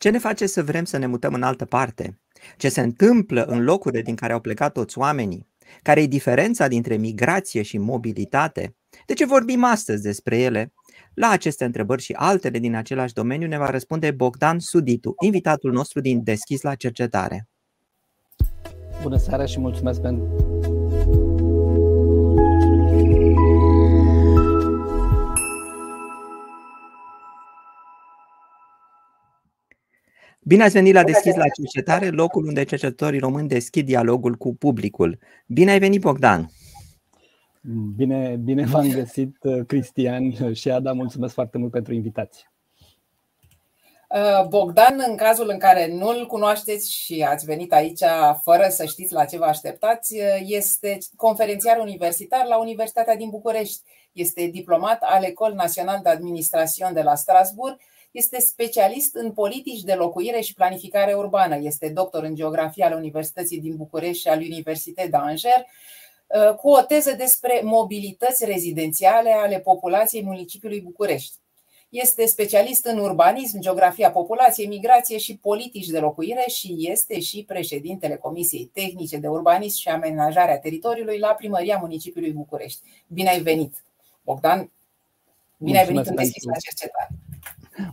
Ce ne face să vrem să ne mutăm în altă parte? Ce se întâmplă în locurile din care au plecat toți oamenii? Care e diferența dintre migrație și mobilitate? De ce vorbim astăzi despre ele? La aceste întrebări și altele din același domeniu ne va răspunde Bogdan Suditu, invitatul nostru din Deschis la Cercetare. Bună seara și mulțumesc pentru Bine ați venit la Deschis la Cercetare, locul unde cercetătorii români deschid dialogul cu publicul. Bine ai venit, Bogdan! Bine, bine v-am găsit, uh, Cristian și Ada. Mulțumesc foarte mult pentru invitație. Uh, Bogdan, în cazul în care nu-l cunoașteți și ați venit aici fără să știți la ce vă așteptați, uh, este conferențiar universitar la Universitatea din București. Este diplomat al Ecole National d'Administration de la Strasbourg este specialist în politici de locuire și planificare urbană. Este doctor în geografie al Universității din București și al Universității d'Angers, uh, cu o teză despre mobilități rezidențiale ale populației municipiului București. Este specialist în urbanism, geografia populației, migrație și politici de locuire și este și președintele Comisiei Tehnice de Urbanism și Amenajarea Teritoriului la Primăria Municipiului București. Bine ai venit, Bogdan! Bine ai venit în deschis la cercetare!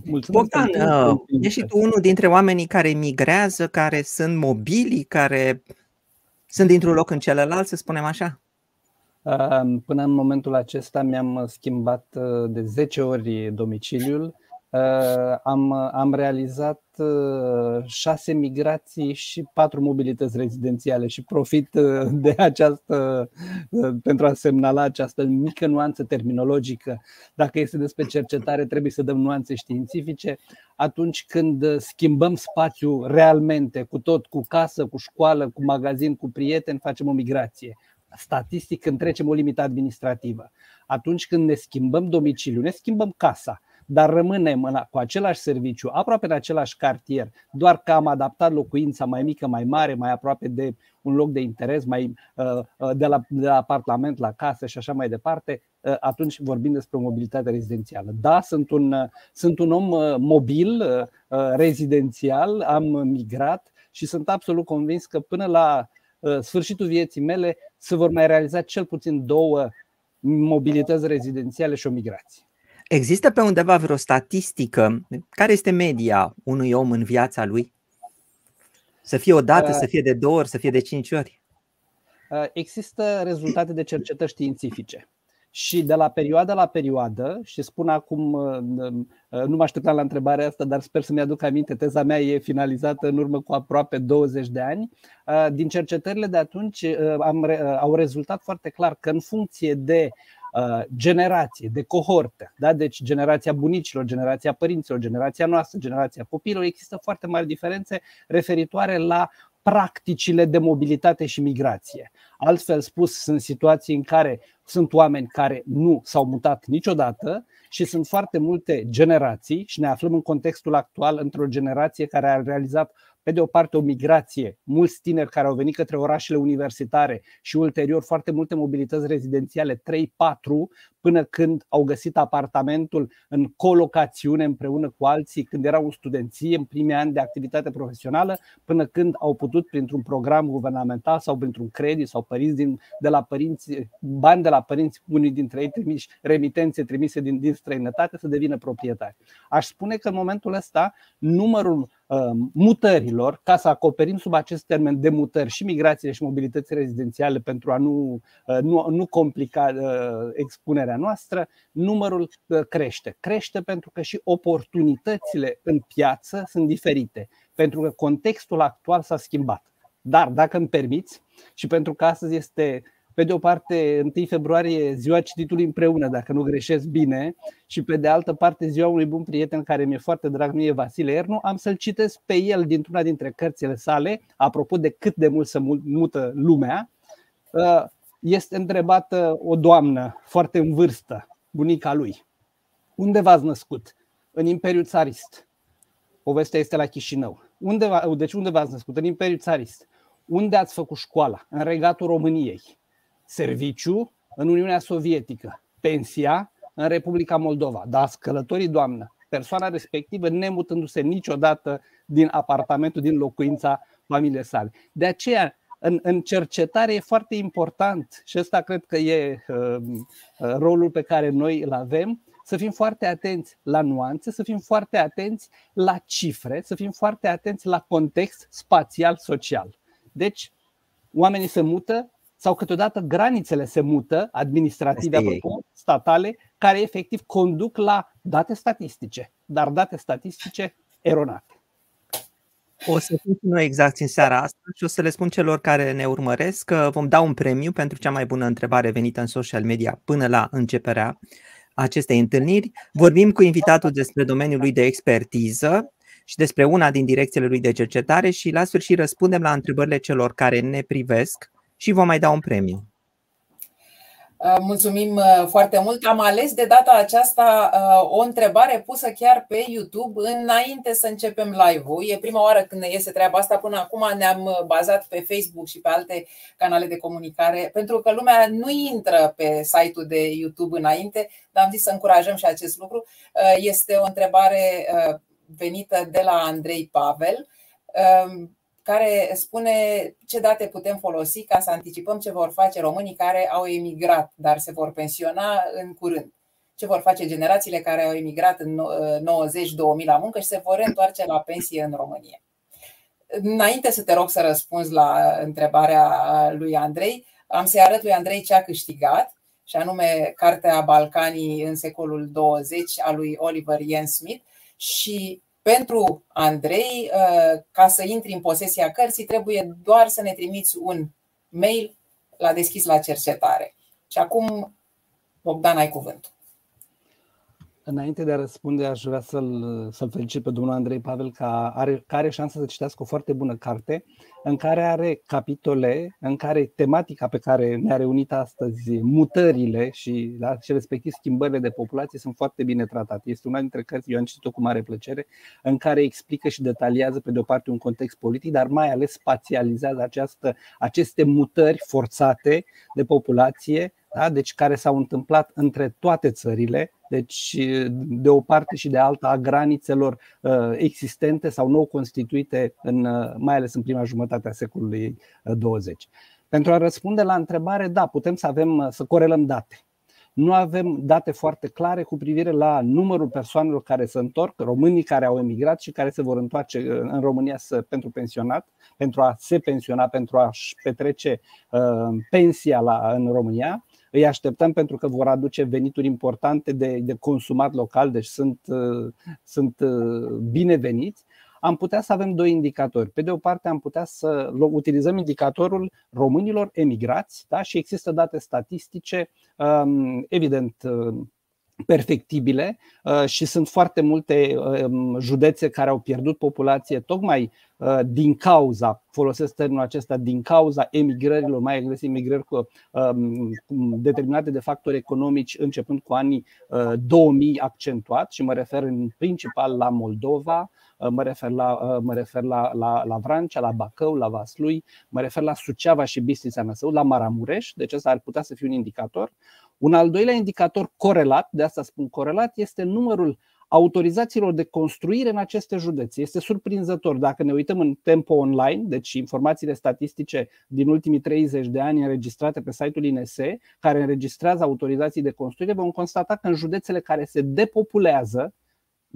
Mulțumesc Bogdan, uh, ești tu unul dintre oamenii care migrează, care sunt mobili, care sunt dintr-un loc în celălalt, să spunem așa? Până în momentul acesta mi-am schimbat uh, de 10 ori domiciliul Uh, am, am realizat uh, șase migrații și patru mobilități rezidențiale și profit uh, de această, pentru a semnala această mică nuanță terminologică. Dacă este despre cercetare, trebuie să dăm nuanțe științifice. Atunci când schimbăm spațiu realmente, cu tot, cu casă, cu școală, cu magazin, cu prieteni, facem o migrație. Statistic, când trecem o limită administrativă. Atunci când ne schimbăm domiciliul, ne schimbăm casa dar rămânem în, cu același serviciu, aproape în același cartier, doar că am adaptat locuința mai mică, mai mare, mai aproape de un loc de interes, mai, uh, uh, de, la, de la apartament la casă și așa mai departe, uh, atunci vorbim despre o mobilitate rezidențială. Da, sunt un, sunt un om mobil, rezidențial, am migrat și sunt absolut convins că până la sfârșitul vieții mele se vor mai realiza cel puțin două mobilități rezidențiale și o migrație. Există pe undeva vreo statistică? Care este media unui om în viața lui? Să fie o dată, să fie de două ori, să fie de cinci ori? Uh, există rezultate de cercetări științifice. Și de la perioadă la perioadă, și spun acum, uh, uh, nu mă așteptam la întrebarea asta, dar sper să-mi aduc aminte, teza mea e finalizată în urmă cu aproape 20 de ani. Din cercetările de atunci am, au rezultat foarte clar că în funcție de Uh, generație, de cohortă, da? deci generația bunicilor, generația părinților, generația noastră, generația copilor, există foarte mari diferențe referitoare la practicile de mobilitate și migrație. Altfel spus, sunt situații în care sunt oameni care nu s-au mutat niciodată și sunt foarte multe generații și ne aflăm în contextul actual într-o generație care a realizat pe de o parte o migrație, mulți tineri care au venit către orașele universitare și ulterior foarte multe mobilități rezidențiale, 3-4, până când au găsit apartamentul în colocațiune împreună cu alții, când erau în studenție, în primii ani de activitate profesională, până când au putut, printr-un program guvernamental sau printr-un credit sau părinți din, de la părinți, bani de la părinți, unii dintre ei trimiși, remitențe trimise din, din străinătate, să devină proprietari. Aș spune că în momentul ăsta numărul uh, mutărilor, ca să acoperim sub acest termen de mutări și migrație și mobilități rezidențiale pentru a nu, uh, nu, nu complica uh, expunerea noastră, numărul uh, crește. Crește pentru că și oportunitățile în piață sunt diferite, pentru că contextul actual s-a schimbat. Dar, dacă îmi permiți, și pentru că astăzi este pe de o parte, 1 februarie, ziua cititului împreună, dacă nu greșesc bine, și pe de altă parte, ziua unui bun prieten care mi-e foarte drag, mie Vasile Ernu, am să-l citesc pe el dintr-una dintre cărțile sale, apropo de cât de mult să mută lumea. Uh, este întrebată o doamnă foarte în vârstă, bunica lui. Unde v-ați născut? În Imperiul Țarist. Povestea este la Chișinău. Unde, deci unde v-ați născut? În Imperiul Țarist. Unde ați făcut școala? În regatul României. Serviciu în Uniunea Sovietică. Pensia în Republica Moldova. Da, călătorii, doamnă. Persoana respectivă nemutându-se niciodată din apartamentul, din locuința familiei sale. De aceea, în, în cercetare e foarte important și ăsta cred că e uh, rolul pe care noi îl avem, să fim foarte atenți la nuanțe, să fim foarte atenți la cifre, să fim foarte atenți la context spațial-social. Deci, oamenii se mută sau câteodată granițele se mută, administrative, apropo, statale, care efectiv conduc la date statistice, dar date statistice eronate. O să fim noi exact în seara asta și o să le spun celor care ne urmăresc că vom da un premiu pentru cea mai bună întrebare venită în social media până la începerea acestei întâlniri. Vorbim cu invitatul despre domeniul lui de expertiză și despre una din direcțiile lui de cercetare și la sfârșit răspundem la întrebările celor care ne privesc și vom mai da un premiu. Uh, mulțumim uh, foarte mult. Am ales de data aceasta uh, o întrebare pusă chiar pe YouTube înainte să începem live-ul. E prima oară când ne iese treaba asta. Până acum ne-am bazat pe Facebook și pe alte canale de comunicare, pentru că lumea nu intră pe site-ul de YouTube înainte, dar am zis să încurajăm și acest lucru. Este o întrebare venită de la Andrei Pavel care spune ce date putem folosi ca să anticipăm ce vor face românii care au emigrat, dar se vor pensiona în curând. Ce vor face generațiile care au emigrat în 90-2000 la muncă și se vor întoarce la pensie în România. Înainte să te rog să răspunzi la întrebarea lui Andrei, am să-i arăt lui Andrei ce a câștigat, și anume Cartea Balcanii în secolul 20 a lui Oliver Jens Smith și pentru Andrei, uh, ca să intri în posesia cărții, trebuie doar să ne trimiți un mail la deschis la cercetare. Și acum, Bogdan, ai cuvântul. Înainte de a răspunde, aș vrea să-l, să felicit pe domnul Andrei Pavel că are, că are șansa să citească o foarte bună carte în care are capitole, în care tematica pe care ne-a reunit astăzi, mutările și, da, și respectiv schimbările de populație sunt foarte bine tratate. Este una dintre cărți, eu am citit-o cu mare plăcere, în care explică și detaliază pe de o parte un context politic, dar mai ales spațializează această, aceste mutări forțate de populație da? deci care s-au întâmplat între toate țările, deci de o parte și de alta a granițelor uh, existente sau nou constituite, în, uh, mai ales în prima jumătate a secolului 20. Uh, Pentru a răspunde la întrebare, da, putem să avem să corelăm date. Nu avem date foarte clare cu privire la numărul persoanelor care se întorc, românii care au emigrat și care se vor întoarce în România să, pentru pensionat, pentru a se pensiona, pentru a-și petrece uh, pensia la, în România îi așteptăm pentru că vor aduce venituri importante de, de consumat local, deci sunt, uh, sunt uh, bineveniți. Am putea să avem doi indicatori. Pe de o parte, am putea să utilizăm indicatorul românilor emigrați da? și există date statistice, um, evident, uh, perfectibile și sunt foarte multe um, județe care au pierdut populație tocmai Uh, din cauza, folosesc termenul acesta, din cauza emigrărilor, mai ales emigrări cu, um, determinate de factori economici începând cu anii 2000 uh, accentuat și mă refer în principal la Moldova, uh, mă refer la, mă refer la, la, la Vrancea, la Bacău, la Vaslui, mă refer la Suceava și Bistrița Năsău, la Maramureș, deci ăsta ar putea să fie un indicator. Un al doilea indicator corelat, de asta spun corelat, este numărul autorizațiilor de construire în aceste județe. Este surprinzător dacă ne uităm în tempo online, deci informațiile statistice din ultimii 30 de ani înregistrate pe site-ul INSE, care înregistrează autorizații de construire, vom constata că în județele care se depopulează,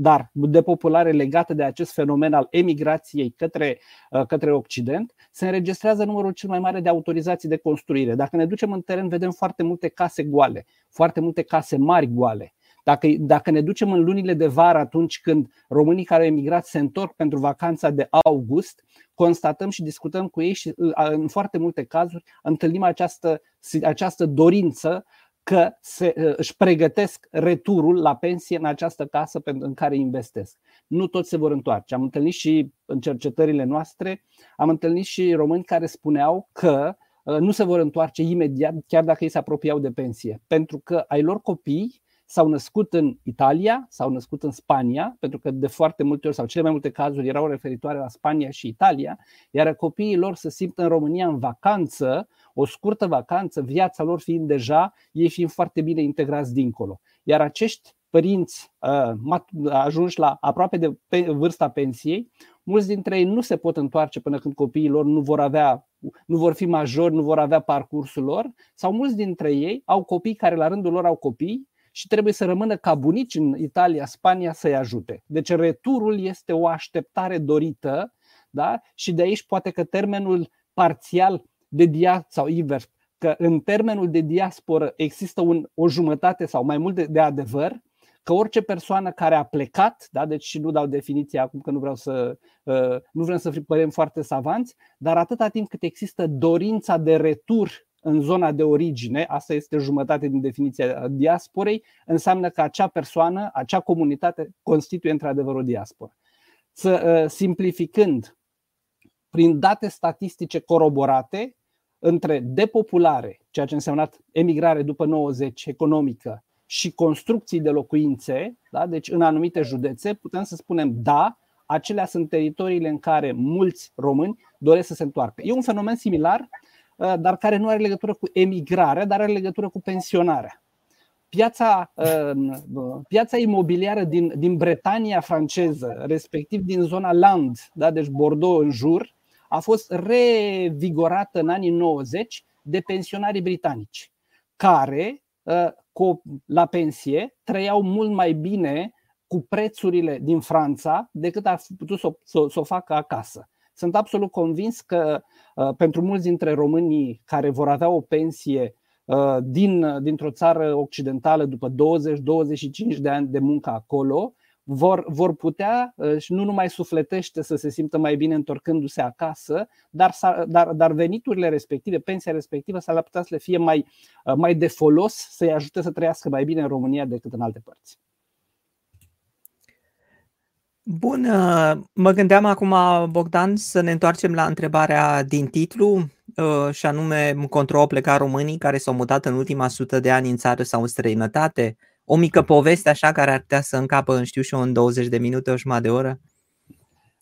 dar depopulare legată de acest fenomen al emigrației către, uh, către Occident, se înregistrează numărul cel mai mare de autorizații de construire. Dacă ne ducem în teren, vedem foarte multe case goale, foarte multe case mari goale. Dacă, dacă ne ducem în lunile de vară, atunci când românii care au emigrat se întorc pentru vacanța de august, constatăm și discutăm cu ei și în foarte multe cazuri întâlnim această, această dorință că se, își pregătesc returul la pensie în această casă în care investesc. Nu toți se vor întoarce. Am întâlnit și în cercetările noastre, am întâlnit și români care spuneau că nu se vor întoarce imediat, chiar dacă ei se apropiau de pensie, pentru că ai lor copii s-au născut în Italia, s-au născut în Spania, pentru că de foarte multe ori sau cele mai multe cazuri erau referitoare la Spania și Italia, iar copiii lor se simt în România în vacanță, o scurtă vacanță, viața lor fiind deja, ei fiind foarte bine integrați dincolo. Iar acești părinți uh, ajunși la aproape de vârsta pensiei, mulți dintre ei nu se pot întoarce până când copiii lor nu vor avea nu vor fi majori, nu vor avea parcursul lor, sau mulți dintre ei au copii care la rândul lor au copii și trebuie să rămână ca bunici în Italia, Spania să-i ajute. Deci returul este o așteptare dorită da? și de aici poate că termenul parțial de dia sau invers, că în termenul de diasporă există un, o jumătate sau mai mult de, de adevăr, că orice persoană care a plecat, da, deci și nu dau definiție acum că nu vreau să uh, nu vrem să părem foarte savanți, dar atâta timp cât există dorința de retur în zona de origine, asta este jumătate din definiția diasporei, înseamnă că acea persoană, acea comunitate constituie într-adevăr o diasporă. Să, uh, simplificând, prin date statistice coroborate, între depopulare, ceea ce a însemnat emigrare după 90 economică, și construcții de locuințe, da? deci în anumite județe, putem să spunem da, acelea sunt teritoriile în care mulți români doresc să se întoarcă. E un fenomen similar, uh, dar care nu are legătură cu emigrarea, dar are legătură cu pensionarea. Piața, uh, piața imobiliară din, din Bretania franceză, respectiv din zona Land, da? deci Bordeaux în jur, a fost revigorată în anii 90 de pensionarii britanici, care uh, la pensie trăiau mult mai bine cu prețurile din Franța decât ar fi putut să o, să, să o facă acasă. Sunt absolut convins că uh, pentru mulți dintre românii care vor avea o pensie uh, din, dintr-o țară occidentală după 20-25 de ani de muncă acolo, vor, vor putea uh, și nu numai sufletește să se simtă mai bine întorcându-se acasă, dar, dar, dar veniturile respective, pensia respectivă s-ar putea să le fie mai, uh, mai de folos, să-i ajute să trăiască mai bine în România decât în alte părți. Bun, uh, mă gândeam acum, Bogdan, să ne întoarcem la întrebarea din titlu, și anume, încotro au plecat românii care s-au mutat în ultima sută de ani în țară sau în străinătate o mică poveste așa care ar putea să încapă, știu și eu, în 20 de minute, o jumătate de oră?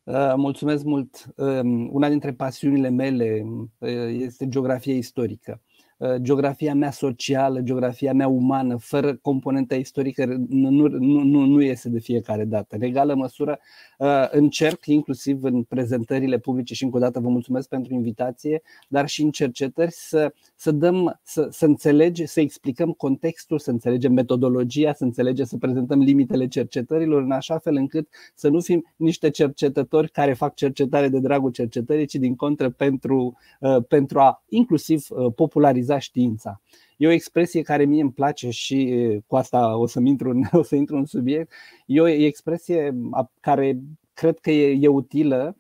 Uh, mulțumesc mult. Um, una dintre pasiunile mele uh, este geografia istorică. Uh, geografia mea socială, geografia mea umană, fără componenta istorică, nu, nu, nu, nu iese de fiecare dată. În egală măsură, uh, încerc, inclusiv în prezentările publice, și încă o dată vă mulțumesc pentru invitație, dar și în cercetări, să, să dăm, să, să înțelege, să explicăm contextul, să înțelegem metodologia, să înțelegem, să prezentăm limitele cercetărilor, în așa fel încât să nu fim niște cercetători care fac cercetare de dragul cercetării, ci din contră pentru, uh, pentru a inclusiv populariza populariza știința. E o expresie care mie îmi place și cu asta o să intru în, o să intru în subiect. E o expresie care cred că e, e utilă,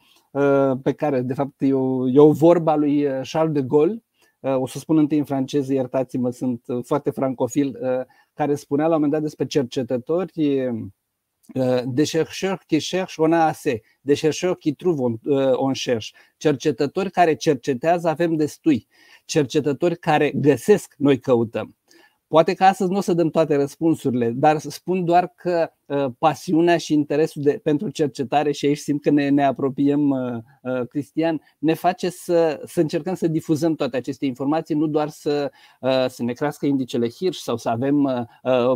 pe care de fapt e o, e o vorba lui Charles de Gaulle, o să spun întâi în franceză, iertați-mă, sunt foarte francofil, care spunea la un moment dat despre cercetători de chercheurs qui cherchent, on a assez. De chercheurs qui trouvent, on, on cherche. Cercetători care cercetează, avem destui cercetători care găsesc, noi căutăm. Poate că astăzi nu o să dăm toate răspunsurile, dar spun doar că uh, pasiunea și interesul de, pentru cercetare, și aici simt că ne, ne apropiem, uh, uh, Cristian, ne face să, să încercăm să difuzăm toate aceste informații, nu doar să, să ne crească indicele Hirsch sau să avem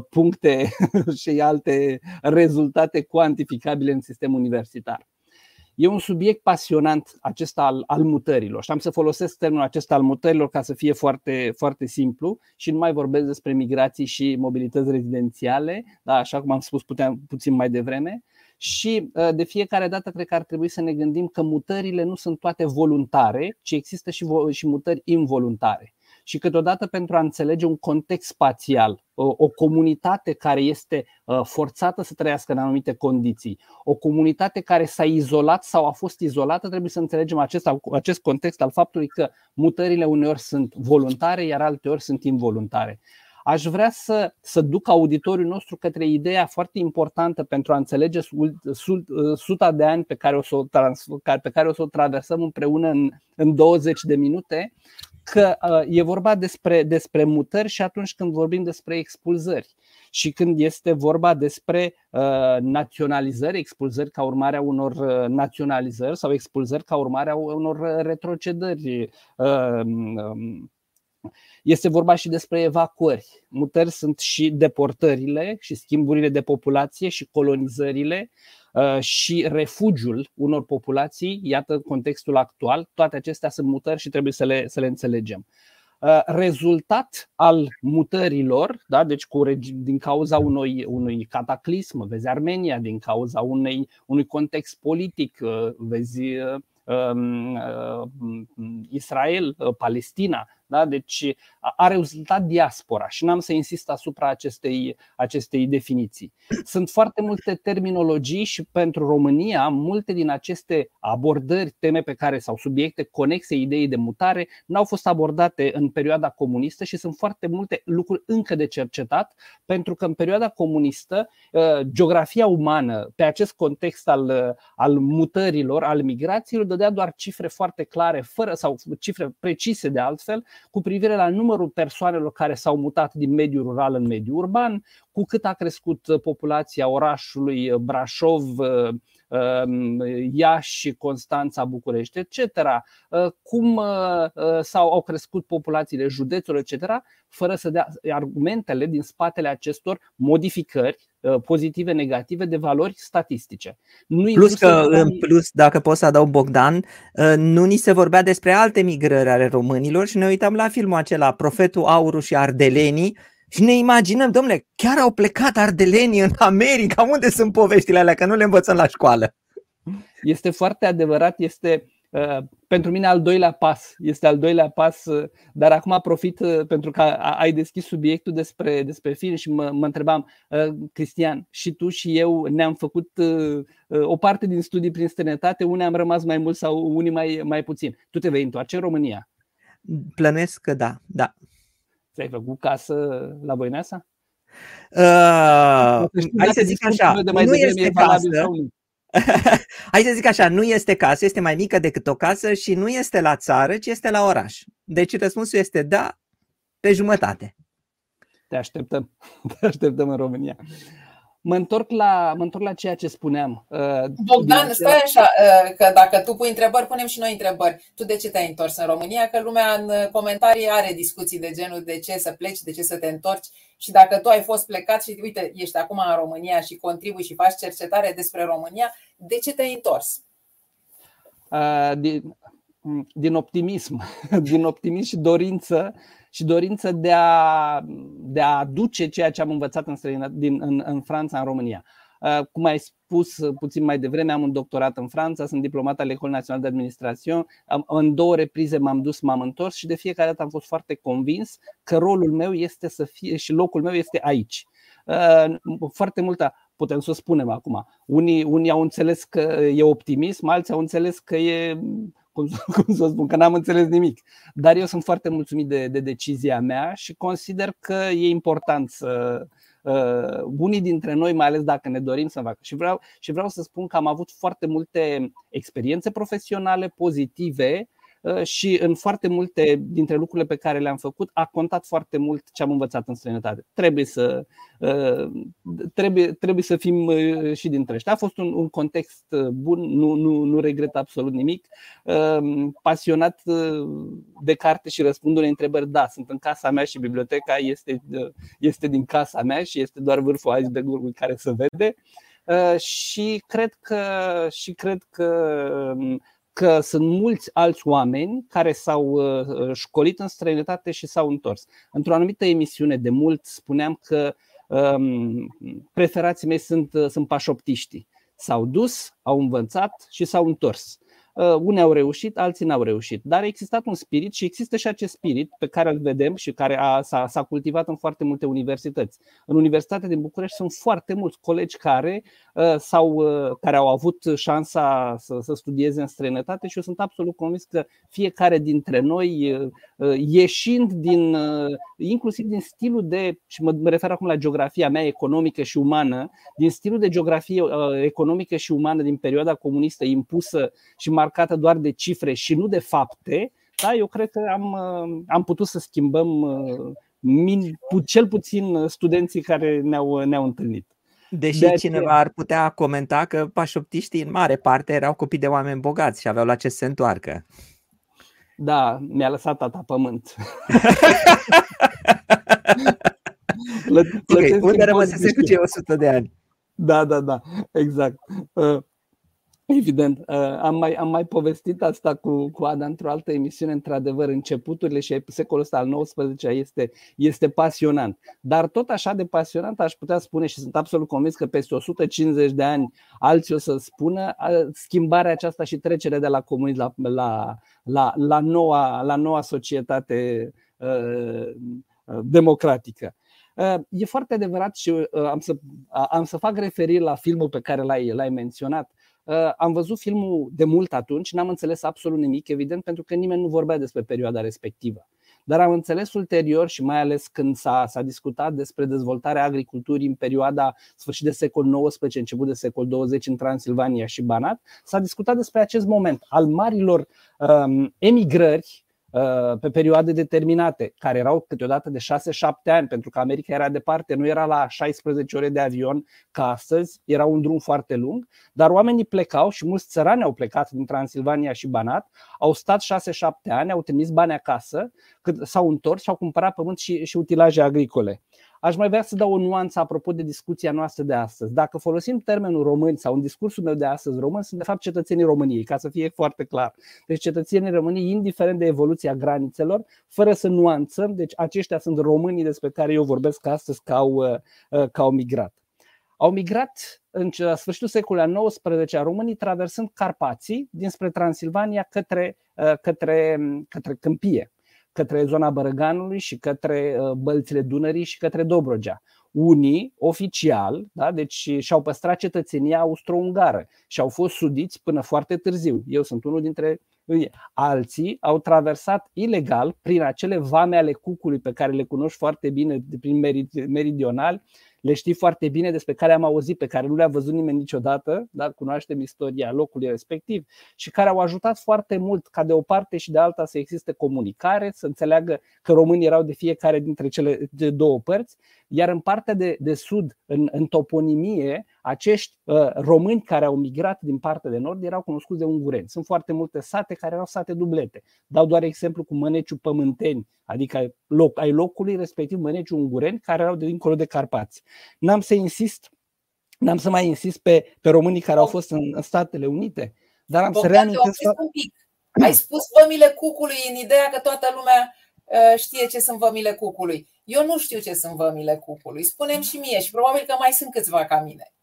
puncte și alte rezultate cuantificabile în sistemul universitar. E un subiect pasionant acesta al, al mutărilor. Și am să folosesc termenul acesta al mutărilor ca să fie foarte, foarte simplu. Și nu mai vorbesc despre migrații și mobilități rezidențiale, da, așa cum am spus puteam, puțin mai devreme. Și uh, de fiecare dată cred că ar trebui să ne gândim că mutările nu sunt toate voluntare, ci există și, și mutări involuntare și câteodată pentru a înțelege un context spațial, o, o comunitate care este uh, forțată să trăiască în anumite condiții, o comunitate care s-a izolat sau a fost izolată, trebuie să înțelegem acest, acest context al faptului că mutările uneori sunt voluntare, iar alteori sunt involuntare. Aș vrea să, să duc auditoriul nostru către ideea foarte importantă pentru a înțelege suta de ani pe care o să o, trans, pe care o, să o traversăm împreună în, în 20 de minute, că uh, e vorba despre, despre mutări și atunci când vorbim despre expulzări și când este vorba despre uh, naționalizări, expulzări ca urmare a unor uh, naționalizări sau expulzări ca urmare a unor retrocedări. Um, este vorba și despre evacuări. Mutări sunt și deportările și schimburile de populație și colonizările și refugiul unor populații, iată contextul actual, toate acestea sunt mutări și trebuie să le, să le înțelegem. Rezultat al mutărilor, da? deci cu, din cauza unui, unui cataclism, vezi Armenia, din cauza unei, unui context politic, vezi um, Israel, Palestina, da? Deci a rezultat diaspora și n-am să insist asupra acestei, acestei definiții. Sunt foarte multe terminologii și pentru România multe din aceste abordări, teme pe care sau subiecte conexe ideii de mutare n-au fost abordate în perioada comunistă și sunt foarte multe lucruri încă de cercetat pentru că în perioada comunistă uh, geografia umană pe acest context al, uh, al mutărilor, al migrațiilor, dădea doar cifre foarte clare fără sau cifre precise de altfel cu privire la numărul persoanelor care s-au mutat din mediul rural în mediul urban, cu cât a crescut populația orașului Brașov, um, Iași, Constanța, București, etc., uh, cum uh, uh, s-au au crescut populațiile județelor, etc., fără să dea argumentele din spatele acestor modificări pozitive, negative de valori statistice. Nu plus că, în plus, dacă pot să adaug Bogdan, nu ni se vorbea despre alte migrări ale românilor și ne uitam la filmul acela, Profetul Auru și Ardelenii, și ne imaginăm, domnule, chiar au plecat ardelenii în America, unde sunt poveștile alea, că nu le învățăm la școală. Este foarte adevărat, este uh, pentru mine al doilea pas, este al doilea pas, uh, dar acum profit uh, pentru că ai deschis subiectul despre, despre film și mă, mă întrebam, uh, Cristian, și tu și eu ne-am făcut uh, uh, o parte din studii prin străinătate, unii am rămas mai mult sau unii mai, mai puțin. Tu te vei întoarce în România? Plănuiesc că da, da. Ți-ai făcut casă la Voineasa? Uh, hai să zic așa, nu este casă. hai să zic așa, nu este casă, este mai mică decât o casă și nu este la țară, ci este la oraș. Deci răspunsul este da, pe jumătate. Te așteptăm, te așteptăm în România. Mă întorc la, mă întorc la ceea ce spuneam. Uh, Bogdan, din... stai așa, uh, că dacă tu pui întrebări, punem și noi întrebări. Tu de ce te-ai întors în România? Că lumea în comentarii are discuții de genul de ce să pleci, de ce să te întorci. Și dacă tu ai fost plecat și uite, ești acum în România și contribui și faci cercetare despre România, de ce te-ai întors? Uh, din, din optimism, din optimism și dorință și dorință de a, de a aduce ceea ce am învățat în, străină, din, în, în Franța, în România. Uh, cum ai spus puțin mai devreme, am un doctorat în Franța, sunt diplomat al Ecole Naționale de Administration. În două reprize m-am dus, m-am întors și de fiecare dată am fost foarte convins că rolul meu este să fie și locul meu este aici. Uh, foarte multă, putem să o spunem acum. Unii, unii au înțeles că e optimism, alții au înțeles că e cum, cum să spun, că n-am înțeles nimic. Dar eu sunt foarte mulțumit de, de decizia mea și consider că e important să, uh, unii dintre noi, mai ales dacă ne dorim să facă. Și vreau, și vreau să spun că am avut foarte multe experiențe profesionale pozitive Uh, și în foarte multe dintre lucrurile pe care le-am făcut a contat foarte mult ce am învățat în străinătate. Trebuie să, uh, trebuie, trebuie să fim uh, și dintre ăștia. A fost un, un context bun, nu, nu, nu regret absolut nimic. Pasionat de carte și răspund unei întrebări, da, sunt în casa mea și biblioteca este, este din casa mea și este doar vârful icebergului care se vede. Și cred că, și cred că că sunt mulți alți oameni care s-au uh, școlit în străinătate și s-au întors. Într-o anumită emisiune de mult spuneam că um, preferații mei sunt, uh, sunt pașoptiștii. S-au dus, au învățat și s-au întors. Uh, unii au reușit, alții n-au reușit. Dar a existat un spirit și există și acest spirit pe care îl vedem și care a, s-a, s-a cultivat în foarte multe universități. În Universitatea din București sunt foarte mulți colegi care, uh, sau, uh, care au avut șansa să, să studieze în străinătate și eu sunt absolut convins că fiecare dintre noi, ieșind din, inclusiv din stilul de, și mă refer acum la geografia mea economică și umană, din stilul de geografie economică și umană din perioada comunistă impusă și mai marcată doar de cifre și nu de fapte, da, eu cred că am, uh, am putut să schimbăm uh, min, cel puțin studenții care ne-au, ne-au întâlnit. Deși de cineva ar putea comenta că pașoptiștii în mare parte erau copii de oameni bogați și aveau la ce să se întoarcă. Da, mi-a lăsat tata pământ. ok, unde rămăsese cu cei 100 de ani? Da, da, da, exact. Uh, Evident, uh, am mai, am mai povestit asta cu, cu Ada într-o altă emisiune, într-adăvăr, începuturile și secolul ăsta al XIX este, este pasionant. Dar tot așa de pasionant aș putea spune și sunt absolut convins că peste 150 de ani alții o să spună schimbarea aceasta și trecerea de la comunism la, la, la, la, noua, la noua societate uh, democratică. Uh, e foarte adevărat și uh, am să, am să fac referire la filmul pe care l-ai, l-ai menționat. Uh, am văzut filmul de mult atunci, n-am înțeles absolut nimic, evident, pentru că nimeni nu vorbea despre perioada respectivă. Dar am înțeles ulterior și mai ales când s-a, s-a discutat despre dezvoltarea agriculturii în perioada sfârșit de secol XIX, început de secol 20 în Transilvania și Banat, s-a discutat despre acest moment al marilor um, emigrări Uh, pe perioade determinate, care erau câteodată de 6-7 ani, pentru că America era departe, nu era la 16 ore de avion ca astăzi, era un drum foarte lung, dar oamenii plecau și mulți țărani au plecat din Transilvania și Banat, au stat 6-7 ani, au trimis bani acasă, s-au întors și au cumpărat pământ și, și utilaje agricole. Aș mai vrea să dau o nuanță apropo de discuția noastră de astăzi. Dacă folosim termenul români sau în discursul meu de astăzi români, sunt de fapt cetățenii României, ca să fie foarte clar. Deci cetățenii României, indiferent de evoluția granițelor, fără să nuanțăm, deci aceștia sunt românii despre care eu vorbesc astăzi că au, uh, uh, că au migrat. Au migrat în sfârșitul secolului XIX românii traversând Carpații dinspre Transilvania către, uh, către, către Câmpie către zona Bărăganului și către uh, bălțile Dunării și către Dobrogea. Unii, oficial, da, deci și-au păstrat cetățenia austro-ungară și au fost sudiți până foarte târziu. Eu sunt unul dintre ei. Alții au traversat ilegal prin acele vame ale cucului pe care le cunoști foarte bine prin meridional le știi foarte bine, despre care am auzit, pe care nu le-a văzut nimeni niciodată, dar cunoaștem istoria locului respectiv și care au ajutat foarte mult ca de o parte și de alta să existe comunicare, să înțeleagă că românii erau de fiecare dintre cele de două părți, iar în partea de, de sud, în, în toponimie, acești uh, români care au migrat din partea de nord erau cunoscuți de ungureni. Sunt foarte multe sate care erau sate dublete. Dau doar exemplu cu măneciul pământeni, adică loc, ai locului respectiv măneciul ungureni care erau de dincolo de Carpați. N-am să insist, n-am să mai insist pe, pe românii care au fost în, în Statele Unite, dar am Bogdan, să reamintesc... Un pic. Ai spus vămile cucului în ideea că toată lumea uh, știe ce sunt vămile cucului. Eu nu știu ce sunt vămile cucului. Spunem și mie și probabil că mai sunt câțiva ca mine.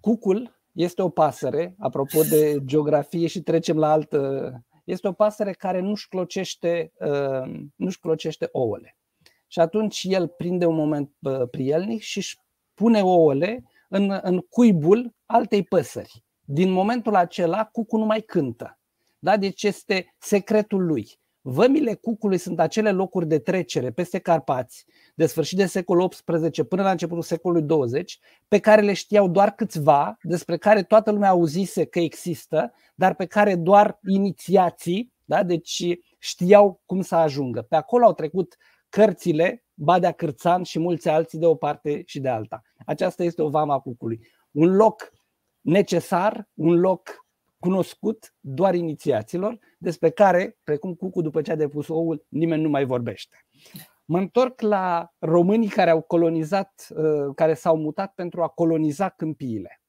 Cucul este o pasăre, apropo de geografie și trecem la altă, este o pasăre care nu-și clocește, uh, nu-și clocește ouăle. Și atunci el prinde un moment prielnic și își pune ouăle în, în cuibul altei păsări. Din momentul acela, cucul nu mai cântă. Da? Deci este secretul lui. Vămile cucului sunt acele locuri de trecere peste Carpați, de sfârșit de secolul XVIII până la începutul secolului 20, pe care le știau doar câțiva, despre care toată lumea auzise că există, dar pe care doar inițiații, da? deci știau cum să ajungă. Pe acolo au trecut cărțile, Badea Cârțan și mulți alții de o parte și de alta. Aceasta este o vama cucului. Un loc necesar, un loc cunoscut doar inițiaților, despre care, precum cucu după ce a depus oul, nimeni nu mai vorbește. Mă întorc la românii care au colonizat, uh, care s-au mutat pentru a coloniza câmpiile.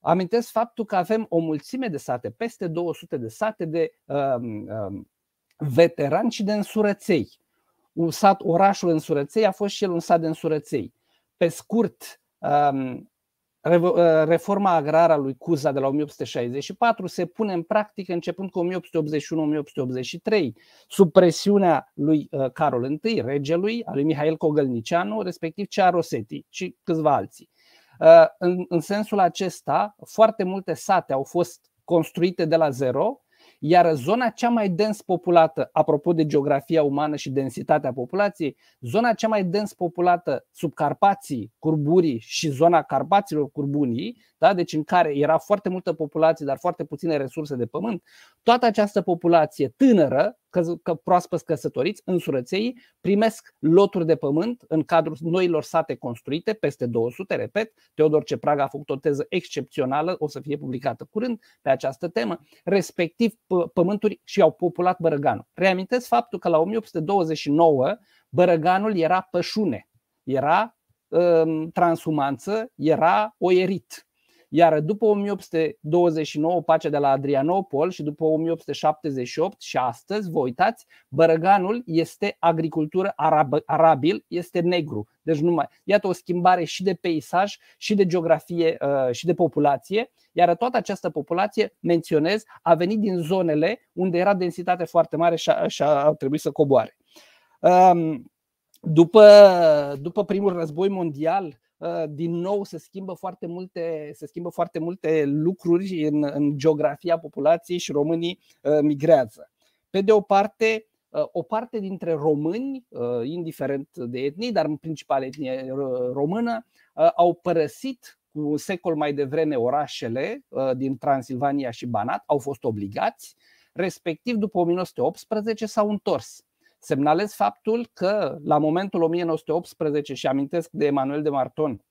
Amintesc faptul că avem o mulțime de sate, peste 200 de sate de um, um, veterani și de însurăței. Un sat, orașul Însurăței a fost și el un sat de însurăței. Pe scurt, um, Uh, reforma agrară a lui Cuza de la 1864 se pune în practică începând cu 1881-1883, sub presiunea lui uh, Carol I, regelui, a lui Mihail Cogălnicianu, respectiv cea Rosetti și câțiva alții. Uh, în, în sensul acesta, foarte multe sate au fost construite de la zero, iar zona cea mai dens populată, apropo de geografia umană și densitatea populației, zona cea mai dens populată sub Carpații, Curburii și zona Carpaților Curbunii, da? deci în care era foarte multă populație, dar foarte puține resurse de pământ, toată această populație tânără, că, că proaspăt căsătoriți, însurăței, primesc loturi de pământ în cadrul noilor sate construite, peste 200, repet, Teodor Cepraga a făcut o teză excepțională, o să fie publicată curând pe această temă, respectiv pământuri și au populat Bărăganul. Reamintesc faptul că la 1829 Bărăganul era pășune, era transumanță era oierit. Iar după 1829, pacea de la Adrianopol și după 1878 și astăzi, vă uitați, Bărăganul este agricultură arab, arabil, este negru. Deci numai, iată o schimbare și de peisaj, și de geografie, uh, și de populație. Iar toată această populație, menționez, a venit din zonele unde era densitate foarte mare și a, și a trebuit să coboare. Um, după, după primul război mondial, Uh, din nou se schimbă foarte multe, se schimbă foarte multe lucruri în, în geografia populației și românii uh, migrează. Pe de o parte, uh, o parte dintre români, indiferent de etnie, dar în principal etnie română, au părăsit cu un secol mai devreme orașele din Transilvania și Banat, au fost obligați, respectiv după 1918 s-au întors Semnalez faptul că la momentul 1918 și amintesc de Emanuel de Marton,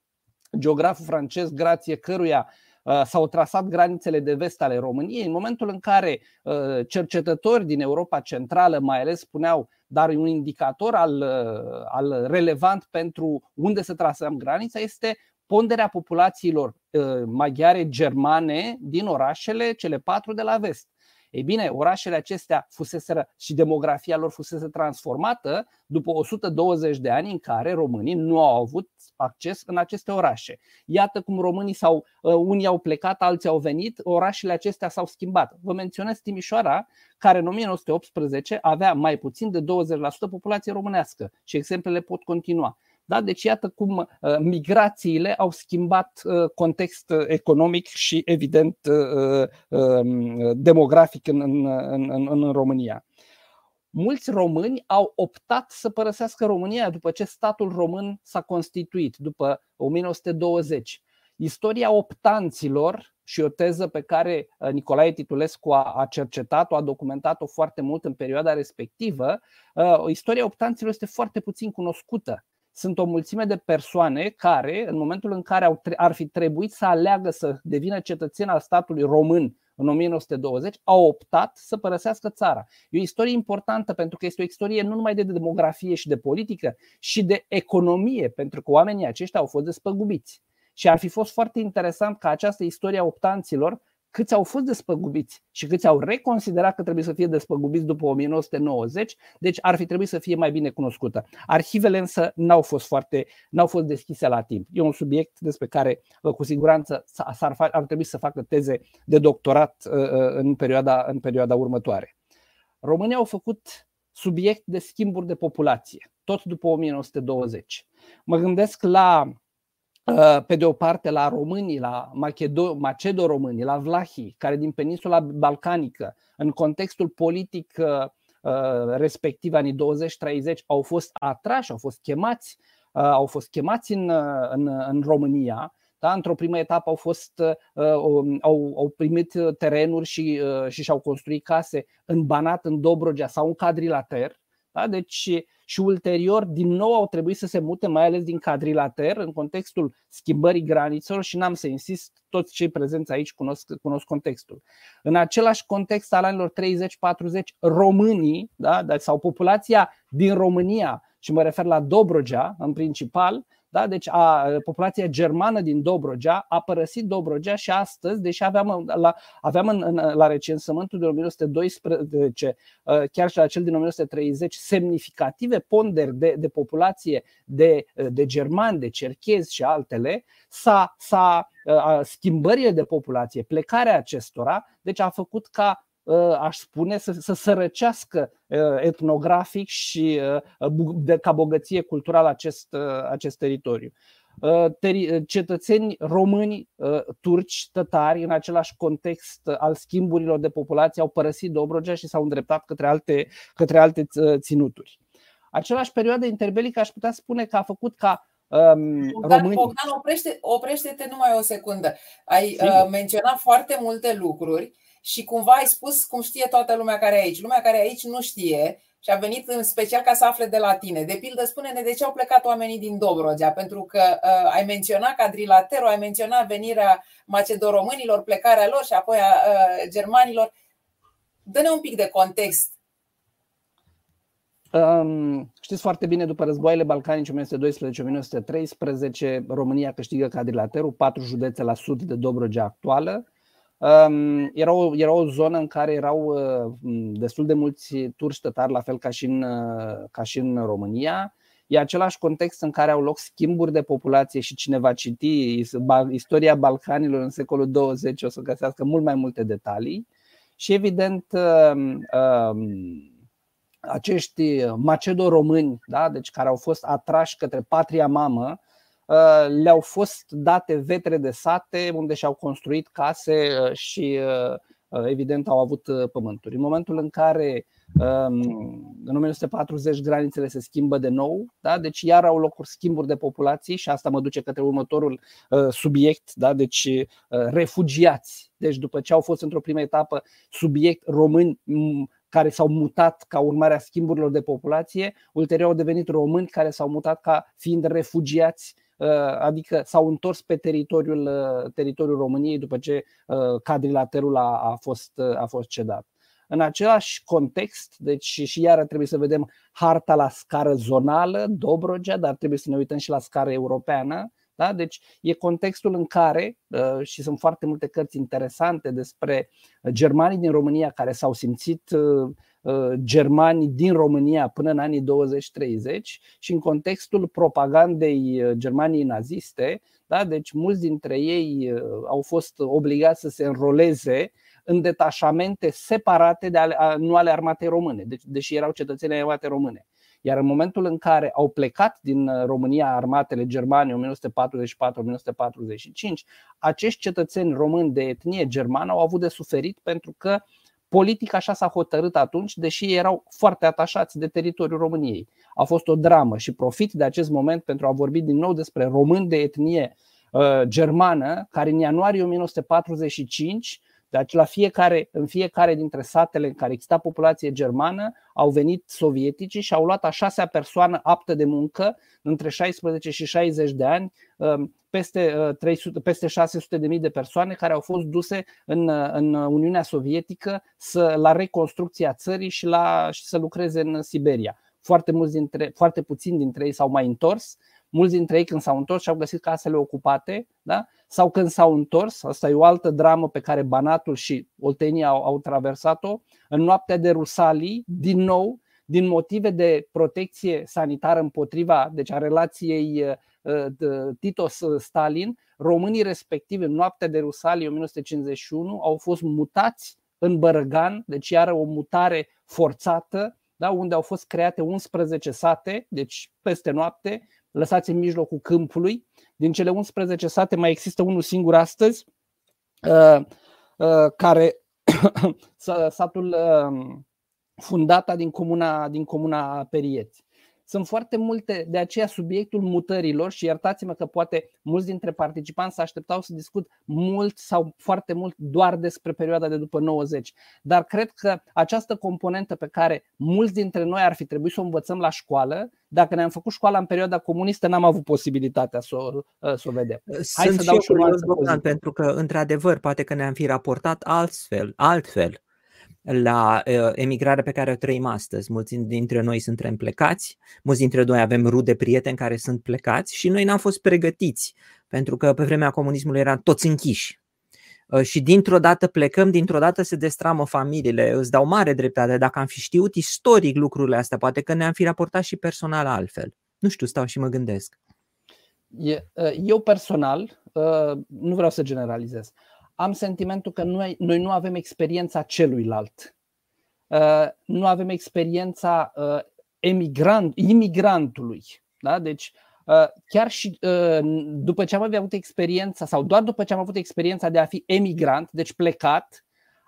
geograful francez grație căruia uh, s-au trasat granițele de vest ale României, în momentul în care uh, cercetători din Europa Centrală mai ales spuneau, dar un indicator al, uh, al relevant pentru unde să trasăm granița este ponderea populațiilor maghiare germane din orașele cele patru de la vest. Ei bine, orașele acestea fuseseră și demografia lor fusese transformată după 120 de ani în care românii nu au avut acces în aceste orașe. Iată cum românii sau uh, unii au plecat, alții au venit, orașele acestea s-au schimbat. Vă menționez Timișoara, care în 1918 avea mai puțin de 20% populație românească și exemplele pot continua. Da? Deci iată cum uh, migrațiile au schimbat uh, context uh, economic și evident um, demografic în, în, în, în România. Mulți români au optat să părăsească România după ce statul român s-a constituit, după 1920. Istoria optanților și o teză pe care Nicolae Titulescu a, cercetat-o, a documentat-o foarte mult în perioada respectivă, istoria optanților este foarte puțin cunoscută sunt o mulțime de persoane care, în momentul în care au, ar fi trebuit să aleagă să devină cetățeni al statului român în 1920, au optat să părăsească țara. E o istorie importantă pentru că este o istorie nu numai de demografie și de politică, și de economie, pentru că oamenii aceștia au fost despăgubiți. Și ar fi fost foarte interesant ca această istorie a optanților câți au fost despăgubiți și câți au reconsiderat că trebuie să fie despăgubiți după 1990, deci ar fi trebuit să fie mai bine cunoscută. Arhivele însă n-au fost foarte, n-au fost deschise la timp. E un subiect despre care cu siguranță ar ar trebui să facă teze de doctorat uh, uh, în perioada, în perioada următoare. Românii au făcut subiect de schimburi de populație, tot după 1920. Mă gândesc la Uh, pe de o parte la românii, la macedo-românii, la vlahii, care din peninsula balcanică, în contextul politic uh, uh, respectiv anii 20-30, au fost atrași, au fost chemați, au fost chemați în, în, în România. Da? Într-o primă etapă au, fost, au, au primit terenuri și, și și-au construit case în Banat, în Dobrogea sau în Cadrilater. Da? Deci și ulterior din nou au trebuit să se mute, mai ales din cadrilater, în contextul schimbării granițelor și n-am să insist, toți cei prezenți aici cunosc, cunosc contextul. În același context al anilor 30-40, românii da, sau populația din România, și mă refer la Dobrogea în principal, da? Deci a, populația germană din Dobrogea a părăsit Dobrogea și astăzi, deși aveam, la, aveam în, în, la recensământul de 1912, chiar și la cel din 1930, semnificative ponderi de, de populație de, de germani, de cerchezi și altele, s-a, s-a schimbările de populație, plecarea acestora, deci a făcut ca Uh, aș spune, să, să sărăcească uh, etnografic și uh, de, ca bogăție culturală acest, acest teritoriu. Cetățeni români, turci, tătari, în același context al schimburilor de populație, au părăsit Dobrogea și s-au îndreptat către alte, către alte ținuturi. Același perioadă interbelică aș putea spune că a făcut ca Um, Bogdan, români... Bogdan oprește, oprește-te numai o secundă. Ai uh, menționat foarte multe lucruri și cumva ai spus cum știe toată lumea care e aici. Lumea care e aici nu știe și a venit în special ca să afle de la tine. De pildă, spune-ne de ce au plecat oamenii din Dobrogea, pentru că uh, ai menționat cadrilaterul, ai menționat venirea macedoromânilor, plecarea lor și apoi a uh, germanilor. Dă-ne un pic de context. Um, știți foarte bine, după războaiele balcanice 1912-1913, România câștigă cadrilaterul, patru județe la sud de Dobrogea actuală. Um, era, o, era o zonă în care erau uh, destul de mulți turci tătari, la fel ca și, în, uh, ca și în România. E același context în care au loc schimburi de populație și cine va citi istoria Balcanilor în secolul 20 o să găsească mult mai multe detalii. Și evident, uh, uh, acești macedo-români, da? deci care au fost atrași către patria mamă, uh, le-au fost date vetre de sate unde și-au construit case uh, și uh, evident au avut pământuri. În momentul în care um, în 1940 granițele se schimbă de nou, da? deci iar au loc schimburi de populații și asta mă duce către următorul subiect, da? deci refugiați. Deci după ce au fost într-o primă etapă subiect români care s-au mutat ca urmare a schimburilor de populație, ulterior au devenit români care s-au mutat ca fiind refugiați uh, adică s-au întors pe teritoriul, uh, teritoriul României după ce uh, cadrilaterul a, a, fost, a fost cedat. În același context, deci și iară trebuie să vedem harta la scară zonală, Dobrogea, dar trebuie să ne uităm și la scară europeană. Da? Deci e contextul în care, uh, și sunt foarte multe cărți interesante despre uh, germanii din România care s-au simțit uh, germani din România până în anii 20-30 și în contextul propagandei Germaniei naziste, da? deci mulți dintre ei au fost obligați să se înroleze în detașamente separate de ale, nu ale armatei române, deci, deși erau cetățeni ai armatei române. Iar în momentul în care au plecat din uh, România armatele germane 1944-1945, acești cetățeni români de etnie germană au avut de suferit pentru că politica așa s-a hotărât atunci, deși erau foarte atașați de teritoriul României. A fost o dramă și profit de acest moment pentru a vorbi din nou despre români de etnie uh, germană, care în ianuarie 1945 deci la fiecare, în fiecare dintre satele în care exista populație germană au venit sovieticii și au luat a șasea persoană aptă de muncă între 16 și 60 de ani, um, peste, 300, uh, peste 600 de mii de persoane care au fost duse în, uh, în Uniunea Sovietică să, la reconstrucția țării și, la, și să lucreze în Siberia. Foarte, mulți dintre, foarte puțini dintre ei s-au mai întors, mulți dintre ei când s-au întors și au găsit casele ocupate, da? sau când s-au întors, asta e o altă dramă pe care Banatul și Oltenia au, au traversat-o, în noaptea de Rusalii, din nou, din motive de protecție sanitară împotriva, deci a relației uh, Tito-Stalin, românii respectivi în noaptea de Rusalii 1951 au fost mutați în Bărăgan, deci iară o mutare forțată, da, unde au fost create 11 sate, deci peste noapte, lăsați în mijlocul câmpului. Din cele 11 sate mai există unul singur astăzi, uh, uh, care satul uh, fundata din comuna, din comuna Perieți. Sunt foarte multe, de aceea subiectul mutărilor și iertați-mă că poate mulți dintre participanți se așteptau să discut mult sau foarte mult doar despre perioada de după 90. Dar cred că această componentă pe care mulți dintre noi ar fi trebuit să o învățăm la școală, dacă ne-am făcut școala în perioada comunistă, n-am avut posibilitatea să o, să o vedem. Hai Sunt să dau și o pentru că, într-adevăr, poate că ne-am fi raportat altfel, altfel la uh, emigrarea pe care o trăim astăzi. Mulți dintre noi suntem plecați, mulți dintre noi avem rude prieteni care sunt plecați și noi n-am fost pregătiți, pentru că pe vremea comunismului eram toți închiși. Uh, și dintr-o dată plecăm, dintr-o dată se destramă familiile. Îți dau mare dreptate. Dacă am fi știut istoric lucrurile astea, poate că ne-am fi raportat și personal altfel. Nu știu, stau și mă gândesc. Eu personal, nu vreau să generalizez, am sentimentul că noi, noi nu avem experiența celuilalt. Uh, nu avem experiența uh, emigrant, imigrantului. Da? Deci, uh, chiar și după ce am avut experiența, sau doar după ce am avut experiența de a fi emigrant, deci plecat,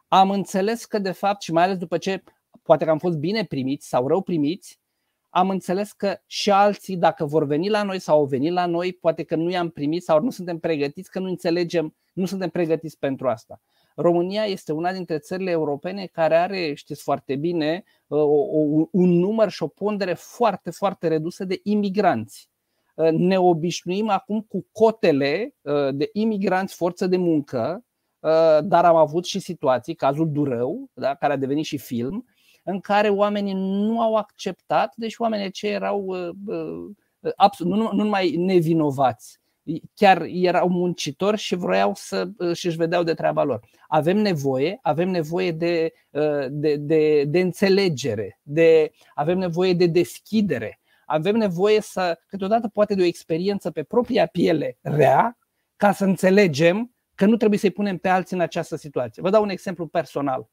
am înțeles că, de fapt, și mai ales după ce poate că am fost bine primiți sau rău primiți, am înțeles că și alții, dacă vor veni la noi sau au venit la noi, poate că nu i-am primit sau nu suntem pregătiți, că nu înțelegem, nu suntem pregătiți pentru asta. România este una dintre țările europene care are, știți foarte bine, uh, o, o, un număr și o pondere foarte, foarte redusă de imigranți. Uh, ne obișnuim acum cu cotele uh, de imigranți forță de muncă, dar am avut și situații, cazul Durău, da, care a devenit și film, în care oamenii nu au acceptat, deci oamenii ce erau absolut, nu, nu numai nevinovați, chiar erau muncitori și vroiau să și își vedeau de treaba lor. Avem nevoie, avem nevoie de, de, de, de înțelegere, de, avem nevoie de deschidere, avem nevoie să, câteodată poate de o experiență pe propria piele rea, ca să înțelegem că nu trebuie să-i punem pe alții în această situație. Vă dau un exemplu personal.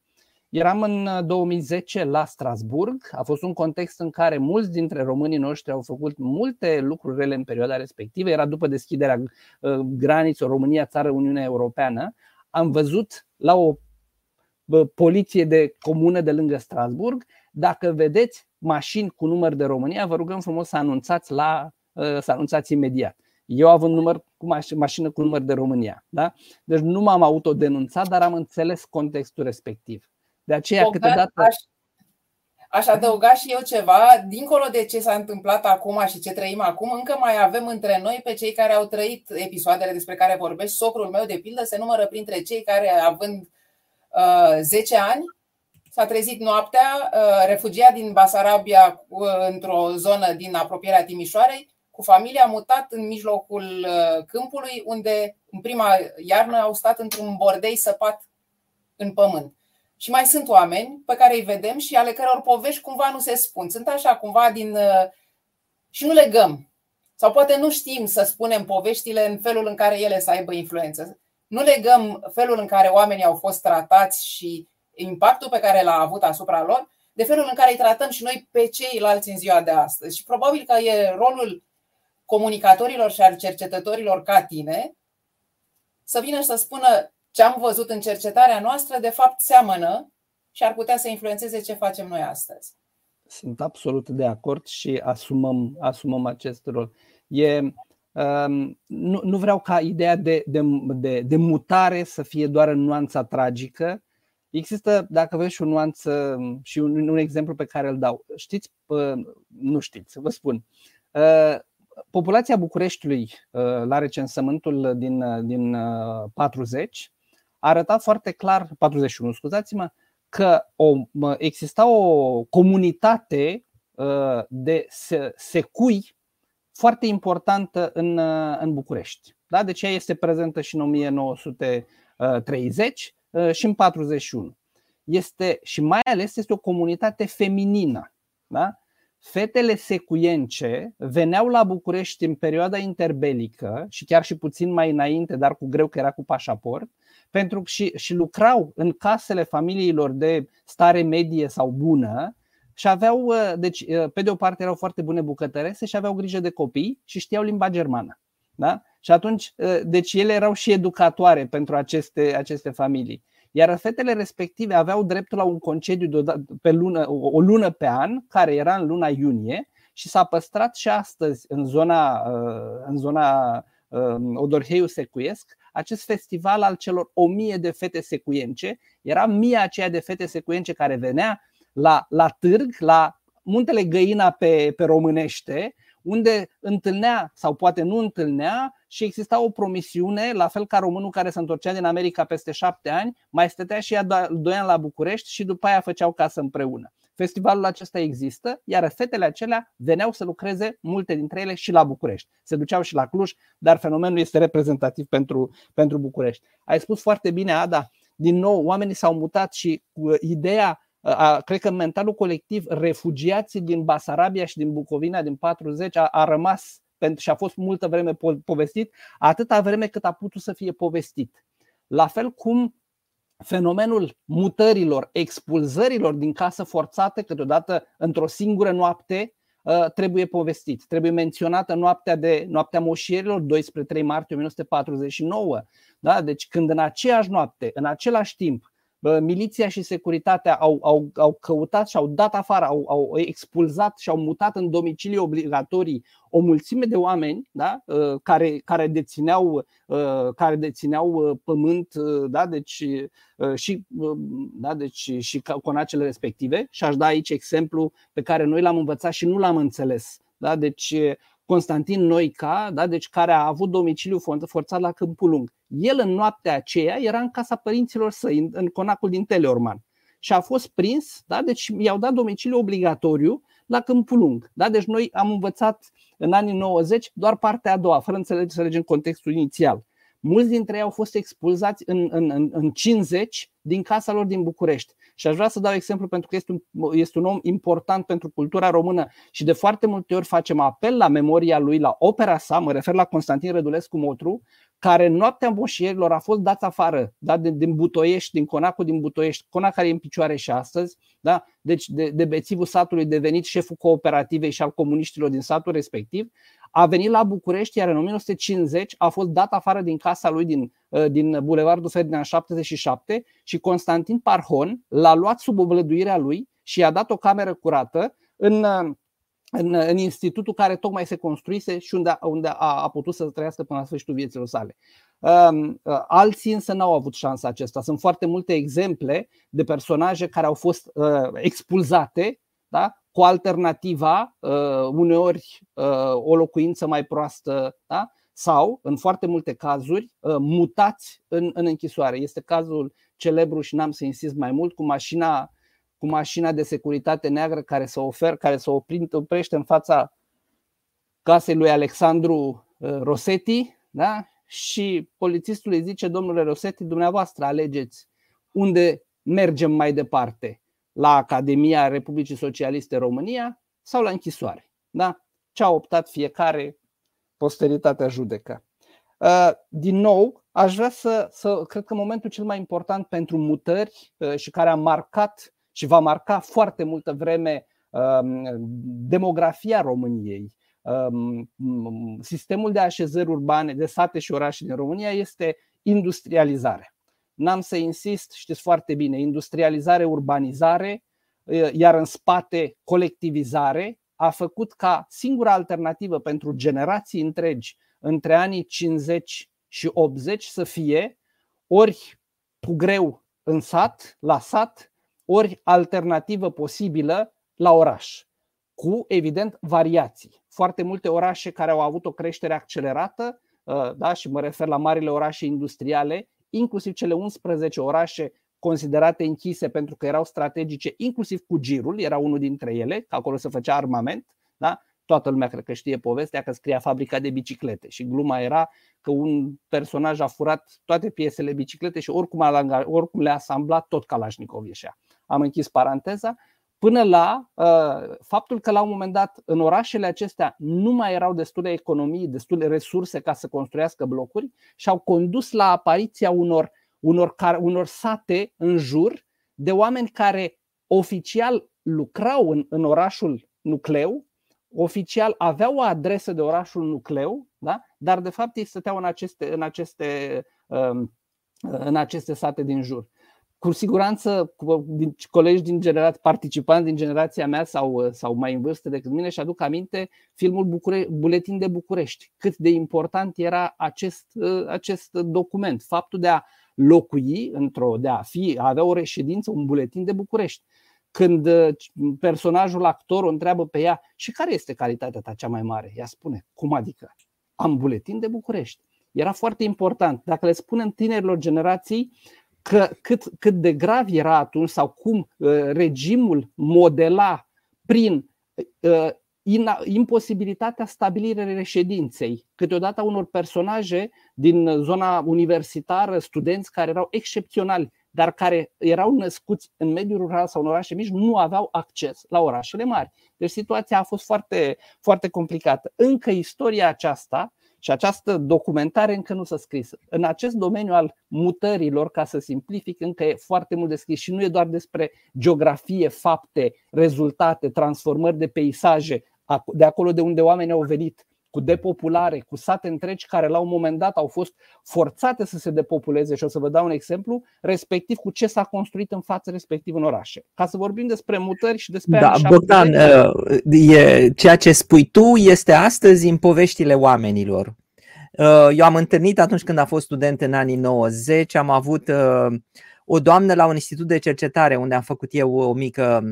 Eram în 2010 la Strasburg. A fost un context în care mulți dintre românii noștri au făcut multe lucruri rele în perioada respectivă. Era după deschiderea uh, granițelor România, țară Uniunea Europeană. Am văzut la o poliție de comună de lângă Strasburg. Dacă vedeți mașini cu număr de România, vă rugăm frumos să anunțați, la, uh, să anunțați imediat. Eu având număr cu mașină cu număr de România. Da? Deci nu m-am autodenunțat, dar am înțeles contextul respectiv. De aceea Bogdan, câteodată... Aș, aș adăuga și eu ceva, dincolo de ce s-a întâmplat acum și ce trăim acum, încă mai avem între noi pe cei care au trăit episoadele despre care vorbești. Socrul meu, de pildă, se numără printre cei care, având uh, 10 ani, s-a trezit noaptea, uh, refugiat din Basarabia uh, într-o zonă din apropierea Timișoarei, cu familia mutat în mijlocul uh, câmpului, unde în prima iarnă au stat într-un bordei săpat în pământ. Și mai sunt oameni pe care îi vedem și ale căror povești cumva nu se spun. Sunt așa cumva din. Uh, și nu legăm. Sau poate nu știm să spunem poveștile în felul în care ele să aibă influență. Nu legăm felul în care oamenii au fost tratați și impactul pe care l-a avut asupra lor de felul în care îi tratăm și noi pe ceilalți în ziua de astăzi. Și probabil că e rolul comunicatorilor și al cercetătorilor ca tine să vină și să spună ce am văzut în cercetarea noastră, de fapt, seamănă și ar putea să influențeze ce facem noi astăzi. Sunt absolut de acord și asumăm, asumăm acest rol. E, um, nu, nu vreau ca ideea de, de, de, de mutare să fie doar în nuanța tragică. Există, dacă vreți, o nuanță și un, un exemplu pe care îl dau. Știți, nu știți, vă spun. Uh, populația Bucureștiului uh, la recensământul din, uh, din 40 a arătat foarte clar, 41, scuzați-mă, că o, exista o comunitate uh, de secui foarte importantă în, uh, în București. Da? Deci ea este prezentă și în 1930 uh, și în 41. Este, și mai ales este o comunitate feminină. Da? Fetele secuience veneau la București în perioada interbelică și chiar și puțin mai înainte, dar cu greu că era cu pașaport, pentru și, și lucrau în casele familiilor de stare medie sau bună și aveau, uh, deci, uh, pe de o parte erau foarte bune bucătărese și aveau grijă de copii și știau limba germană. Da? Și atunci, uh, deci ele erau și educatoare pentru aceste, aceste familii. Iar fetele respective aveau dreptul la un concediu de o, pe lună, o lună pe an, care era în luna iunie, și s-a păstrat și astăzi în zona, în zona Odorheiu Secuiesc acest festival al celor o mie de fete secuience. Era mia aceea de fete secuience care venea la, la târg, la muntele Găina pe, pe românește, unde întâlnea sau poate nu întâlnea și exista o promisiune, la fel ca românul care se întorcea din America peste șapte ani, mai stătea și ea doi ani la București și după aia făceau casă împreună. Festivalul acesta există, iar fetele acelea veneau să lucreze, multe dintre ele, și la București. Se duceau și la Cluj, dar fenomenul este reprezentativ pentru, pentru București. Ai spus foarte bine, Ada, din nou, oamenii s-au mutat și uh, ideea a, cred că mentalul colectiv, refugiații din Basarabia și din Bucovina din 40 a, a rămas pentru, și a fost multă vreme povestit, atâta vreme cât a putut să fie povestit. La fel cum fenomenul mutărilor, expulzărilor din casă forțate, câteodată într-o singură noapte, ă, trebuie povestit. Trebuie menționată noaptea, de, noaptea moșierilor, 12 martie 1949. Da? Deci când în aceeași noapte, în același timp, miliția și securitatea au, au, au căutat și au dat afară, au, au expulzat și au mutat în domicilii obligatorii o mulțime de oameni da? Uh, care, care dețineau, uh, care dețineau uh, pământ da? deci, și, da? deci, și conacele respective. Și aș da aici exemplu pe care noi l-am învățat și nu l-am înțeles. Da? Deci Constantin Noica, da? deci care a avut domiciliu forțat la Câmpul Lung. El în noaptea aceea era în casa părinților săi, în conacul din Teleorman. și a fost prins, da? deci i-au dat domiciliu obligatoriu la Câmpul Lung. Da? Deci noi am învățat în anii 90 doar partea a doua, fără să înțelegem contextul inițial. Mulți dintre ei au fost expulzați în, în, în, în 50 din casa lor din București. Și aș vrea să dau exemplu pentru că este un, este un om important pentru cultura română și de foarte multe ori facem apel la memoria lui, la opera sa, mă refer la Constantin Rădulescu Motru, care în noaptea îmboșierilor a fost dat afară da, din, din Butoiești, din Conacul din Butoiești, Conac care e în picioare și astăzi, da, deci de, de bețivul satului devenit șeful cooperativei și al comuniștilor din satul respectiv, a venit la București, iar în 1950 a fost dat afară din casa lui din, uh, din Bulevardul Ferdinand 77 și Constantin Parhon l-a luat sub oblăduirea lui și i-a dat o cameră curată în, uh, în, în institutul care tocmai se construise și unde, unde a, a putut să trăiască până la sfârșitul vieților sale. Um, uh, alții însă n-au avut șansa acesta. Sunt foarte multe exemple de personaje care au fost uh, expulzate da? cu alternativa, uh, uneori uh, o locuință mai proastă da? sau, în foarte multe cazuri, uh, mutați în, în închisoare. Este cazul celebru și n-am să insist mai mult cu mașina, cu mașina de securitate neagră care se ofer, care se oprește în fața casei lui Alexandru Rosetti da? și polițistul îi zice, domnule Rosetti, dumneavoastră alegeți unde mergem mai departe la Academia Republicii Socialiste România sau la închisoare. Da? Ce a optat fiecare, posteritatea judecă. Uh, din nou, aș vrea să, să cred că momentul cel mai important pentru mutări uh, și care a marcat și va marca foarte multă vreme um, demografia României, um, sistemul de așezări urbane, de sate și orașe din România este industrializarea. N-am să insist, știți foarte bine, industrializare, urbanizare, iar în spate colectivizare, a făcut ca singura alternativă pentru generații întregi între anii 50 și 80 să fie ori cu greu în sat, la sat, ori alternativă posibilă la oraș, cu evident variații. Foarte multe orașe care au avut o creștere accelerată, da, și mă refer la marile orașe industriale, inclusiv cele 11 orașe considerate închise pentru că erau strategice, inclusiv cu girul, era unul dintre ele, că acolo se făcea armament. Da? Toată lumea cred că știe povestea că scria fabrica de biciclete și gluma era că un personaj a furat toate piesele biciclete și oricum, a, oricum le-a asamblat, tot Kalashnikov ieșea. Am închis paranteza până la uh, faptul că la un moment dat în orașele acestea nu mai erau destule economii, destule resurse ca să construiască blocuri și au condus la apariția unor, unor, unor sate în jur de oameni care oficial lucrau în, în orașul nucleu, oficial aveau o adresă de orașul nucleu, da? dar de fapt ei stăteau în aceste, în aceste, um, în aceste sate din jur cu siguranță din, colegi din generație, participanți din generația mea sau, sau mai în vârstă decât mine și aduc aminte filmul Bucure, Buletin de București. Cât de important era acest, acest document, faptul de a locui într-o, de a fi, a avea o reședință, un buletin de București. Când personajul actor o întreabă pe ea și care este calitatea ta cea mai mare, ea spune, cum adică? Am buletin de București. Era foarte important. Dacă le spunem tinerilor generații, că cât, cât de grav era atunci sau cum uh, regimul modela prin uh, imposibilitatea stabilirii reședinței, câteodată unor personaje din zona universitară, studenți care erau excepționali, dar care erau născuți în mediul rural sau în orașe mici, nu aveau acces la orașele mari. Deci situația a fost foarte, foarte complicată. Încă istoria aceasta și această documentare încă nu s-a scris. În acest domeniu al mutărilor, ca să simplific, încă e foarte mult de scris și nu e doar despre geografie, fapte, rezultate, transformări de peisaje, de acolo de unde oamenii au venit, cu depopulare, cu sate întregi care la un moment dat au fost forțate să se depopuleze și o să vă dau un exemplu, respectiv cu ce s-a construit în față, respectiv în orașe. Ca să vorbim despre mutări și despre Da, Bogdan, uh, e, ceea ce spui tu este astăzi în poveștile oamenilor. Uh, eu am întâlnit atunci când a fost student în anii 90, am avut uh, o doamnă la un institut de cercetare unde am făcut eu o mică,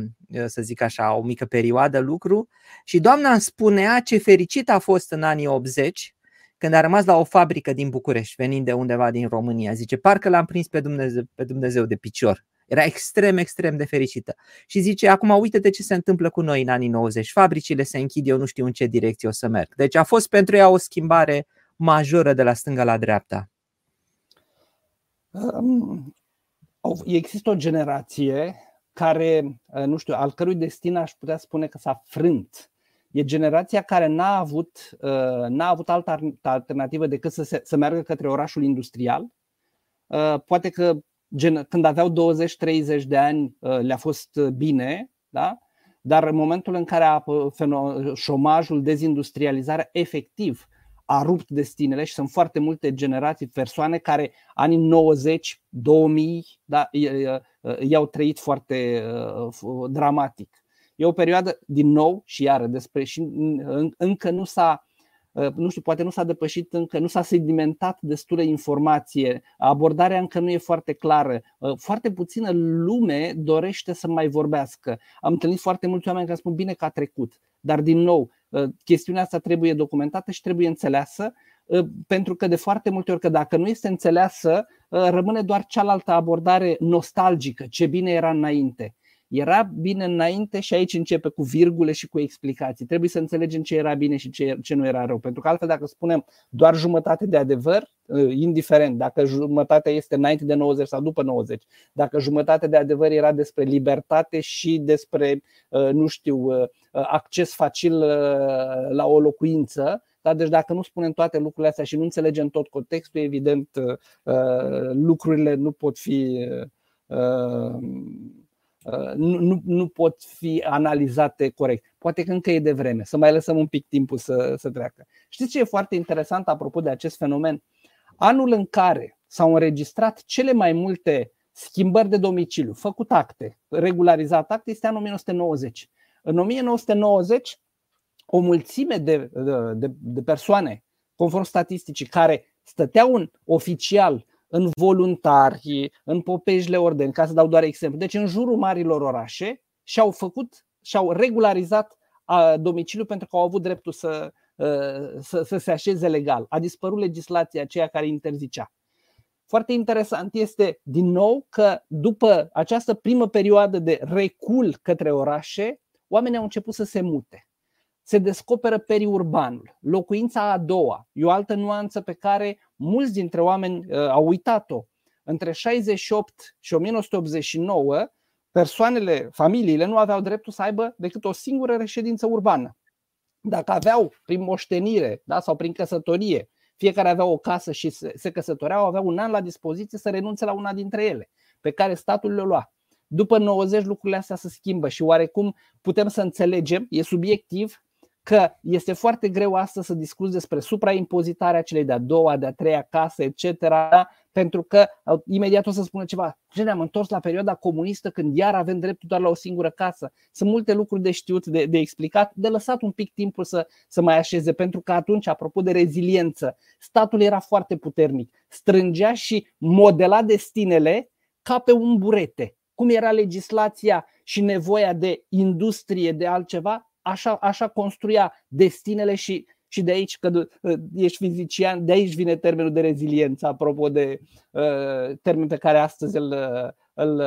să zic așa, o mică perioadă lucru și doamna îmi spunea ce fericit a fost în anii 80 când a rămas la o fabrică din București, venind de undeva din România. Zice, parcă l-am prins pe Dumnezeu, pe Dumnezeu de picior. Era extrem, extrem de fericită. Și zice, acum uite-te ce se întâmplă cu noi în anii 90. Fabricile se închid, eu nu știu în ce direcție o să merg. Deci a fost pentru ea o schimbare majoră de la stânga la dreapta. Um, există o generație care, uh, nu știu, al cărui destin aș putea spune că s-a frânt. E generația care n-a avut, uh, n-a avut altă alternativă decât să, se, să meargă către orașul industrial. Uh, poate că când aveau 20-30 de ani le-a fost bine, da? dar în momentul în care a șomajul, dezindustrializarea efectiv a rupt destinele și sunt foarte multe generații, persoane care anii 90, 2000 da, i-au trăit foarte dramatic. E o perioadă, din nou, și iară, despre și încă nu s-a nu știu, poate nu s-a depășit încă, nu s-a sedimentat destulă informație, abordarea încă nu e foarte clară, foarte puțină lume dorește să mai vorbească. Am întâlnit foarte mulți oameni care spun bine că a trecut, dar din nou, Ă, chestiunea asta trebuie documentată și trebuie înțeleasă, ă, pentru că de foarte multe ori că dacă nu este înțeleasă, ă, rămâne doar cealaltă abordare nostalgică, ce bine era înainte. Era bine înainte și aici începe cu virgule și cu explicații. Trebuie să înțelegem ce era bine și ce, ce nu era rău. Pentru că altfel dacă spunem doar jumătate de adevăr, indiferent dacă jumătatea este înainte de 90 sau după 90, dacă jumătate de adevăr era despre libertate și despre, nu știu, acces facil la o locuință, da? Deci dacă nu spunem toate lucrurile astea și nu înțelegem tot contextul, evident lucrurile nu pot fi nu, nu, nu pot fi analizate corect. Poate că încă e de vreme, să mai lăsăm un pic timpul să, să treacă. Știți ce e foarte interesant apropo de acest fenomen? Anul în care s-au înregistrat cele mai multe schimbări de domiciliu, făcut acte, regularizat acte, este anul 1990. În 1990, o mulțime de, de, de persoane, conform statisticii, care stăteau în oficial în voluntari, în popejile ordeni, ca să dau doar exemplu. Deci în jurul marilor orașe și-au făcut, și-au regularizat domiciliul pentru că au avut dreptul să, să, să se așeze legal. A dispărut legislația aceea care interzicea. Foarte interesant este din nou că după această primă perioadă de recul către orașe, oamenii au început să se mute se descoperă periurbanul, locuința a doua. E o altă nuanță pe care mulți dintre oameni uh, au uitat-o. Între 68 și 1989, persoanele, familiile nu aveau dreptul să aibă decât o singură reședință urbană. Dacă aveau prin moștenire da, sau prin căsătorie, fiecare avea o casă și se căsătoreau, aveau un an la dispoziție să renunțe la una dintre ele, pe care statul le lua. După 90 lucrurile astea se schimbă și oarecum putem să înțelegem, e subiectiv, că este foarte greu astăzi să discuți despre supraimpozitarea celei de-a doua, de-a treia casă, etc., pentru că imediat o să spună ceva. Gene, am întors la perioada comunistă când iar avem dreptul doar la o singură casă. Sunt multe lucruri de știut, de, de explicat, de lăsat un pic timpul să, să mai așeze, pentru că atunci, apropo de reziliență, statul era foarte puternic, strângea și modela destinele ca pe un burete. Cum era legislația și nevoia de industrie, de altceva, așa, așa construia destinele și, și de aici, că ești fizician, de aici vine termenul de reziliență, apropo de uh, termen pe care astăzi îl, îl,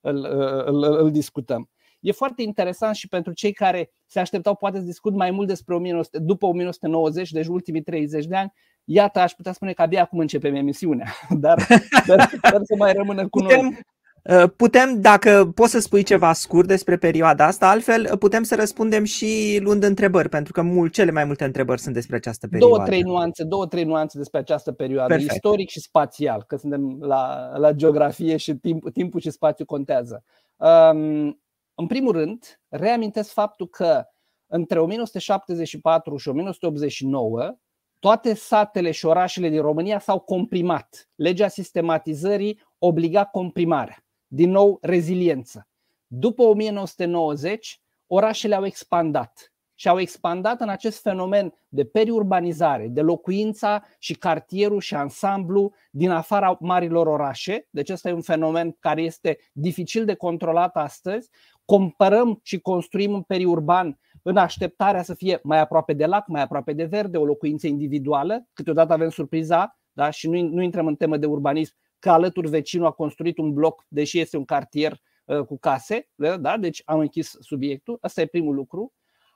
îl, îl, îl, îl discutăm. E foarte interesant și pentru cei care se așteptau poate să discut mai mult despre 1900, după 1990, deci ultimii 30 de ani, iată, aș putea spune că abia acum începem emisiunea, dar, dar, dar să mai rămână cu Putem, noi. Uh, putem, dacă poți să spui ceva scurt despre perioada asta, altfel uh, putem să răspundem și luând întrebări, pentru că mult, cele mai multe întrebări sunt despre această perioadă. Două, trei nuanțe, două, trei nuanțe despre această perioadă, Perfect. istoric și spațial, că suntem la, la geografie și timp, timpul și spațiul contează. Um, în primul rând, reamintesc faptul că între 1974 și 1989, toate satele și orașele din România s-au comprimat. Legea sistematizării obliga comprimarea din nou reziliență. După 1990, orașele au expandat și au expandat în acest fenomen de periurbanizare, de locuința și cartierul și ansamblu din afara marilor orașe. Deci ăsta e un fenomen care este dificil de controlat astăzi. Comparăm și construim un periurban în așteptarea să fie mai aproape de lac, mai aproape de verde, o locuință individuală. Câteodată avem surpriza da? și nu, nu intrăm în temă de urbanism, că alături vecinul a construit un bloc, deși este un cartier cu case, da? deci am închis subiectul, asta e primul lucru.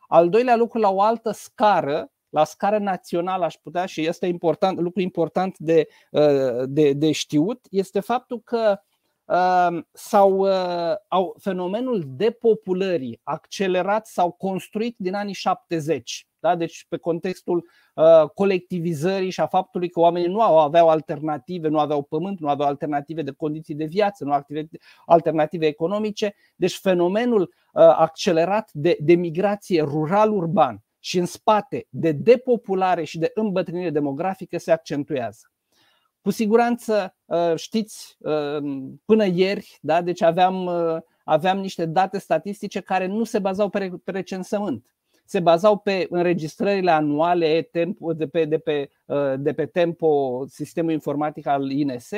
Al doilea lucru, la o altă scară, la scară națională aș putea și este important, lucru important de, de, de știut, este faptul că sau uh, au, fenomenul depopulării accelerat sau construit din anii 70. Da? Deci pe contextul uh, colectivizării și a faptului că oamenii nu au, aveau alternative, nu aveau pământ, nu aveau alternative de condiții de viață, nu aveau alternative economice. Deci fenomenul uh, accelerat de, de migrație rural-urban și în spate de depopulare și de îmbătrânire demografică se accentuează. Cu siguranță uh, știți, uh, până ieri, da, deci aveam, uh, aveam niște date statistice care nu se bazau pe recensământ. Se bazau pe înregistrările anuale de pe, de pe, de pe Tempo, sistemul informatic al INS,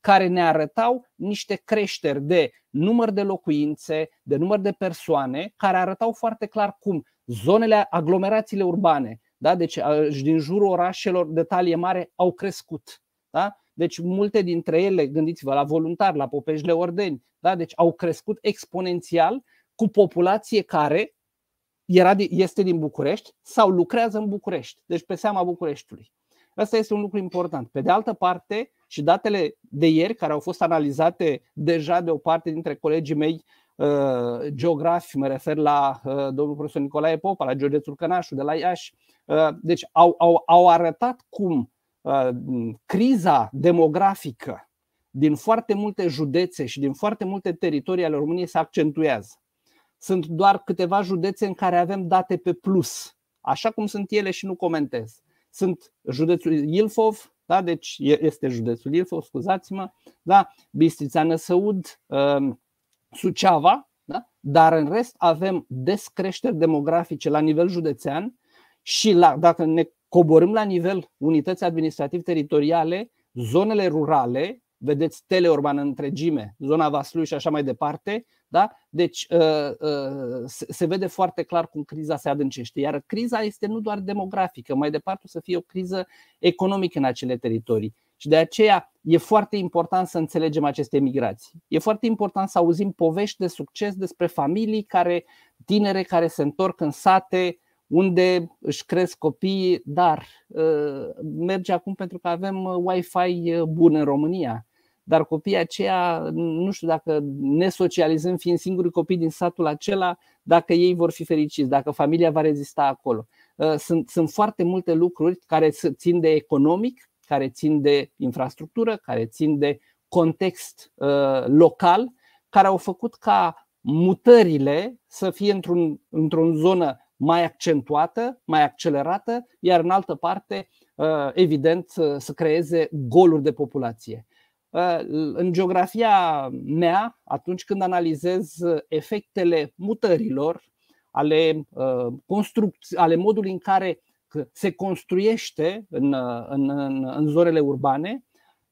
care ne arătau niște creșteri de număr de locuințe, de număr de persoane, care arătau foarte clar cum zonele, aglomerațiile urbane, da? deci din jurul orașelor de talie mare au crescut. Da? Deci multe dintre ele, gândiți-vă la voluntari, la Popejle Ordeni, da? deci au crescut exponențial cu populație care era, este din București sau lucrează în București, deci pe seama Bucureștiului. Asta este un lucru important. Pe de altă parte, și datele de ieri, care au fost analizate deja de o parte dintre colegii mei uh, geografi, mă refer la uh, domnul profesor Nicolae Popa, la George Țurcănașu de la Iași, uh, deci au, au, au arătat cum Uh, criza demografică din foarte multe județe și din foarte multe teritorii ale României se accentuează. Sunt doar câteva județe în care avem date pe plus, așa cum sunt ele și nu comentez. Sunt județul Ilfov, da, deci este județul Ilfov, scuzați-mă, da, Bistrița Năsăud, um, Suceava, da? dar în rest avem descreșteri demografice la nivel județean și la, dacă ne coborâm la nivel unități administrativ-teritoriale, zonele rurale, vedeți teleurban în întregime, zona Vaslui și așa mai departe, da? Deci uh, uh, se vede foarte clar cum criza se adâncește. Iar criza este nu doar demografică, mai departe o să fie o criză economică în acele teritorii. Și de aceea e foarte important să înțelegem aceste migrații. E foarte important să auzim povești de succes despre familii care, tinere care se întorc în sate, unde își cresc copiii, dar uh, merge acum pentru că avem uh, Wi-Fi uh, bun în România. Dar copiii aceia, nu știu dacă ne socializăm fiind singuri copii din satul acela, dacă ei vor fi fericiți, dacă familia va rezista acolo. Sunt, sunt foarte multe lucruri care țin de economic, care țin de infrastructură, care țin de context local, care au făcut ca mutările să fie într-un, într-o zonă mai accentuată, mai accelerată, iar în altă parte, uh, evident, să creeze goluri de populație. Uh, în geografia mea, atunci când analizez efectele mutărilor, ale, uh, construcții, ale modului în care se construiește în, în, în, în zonele urbane,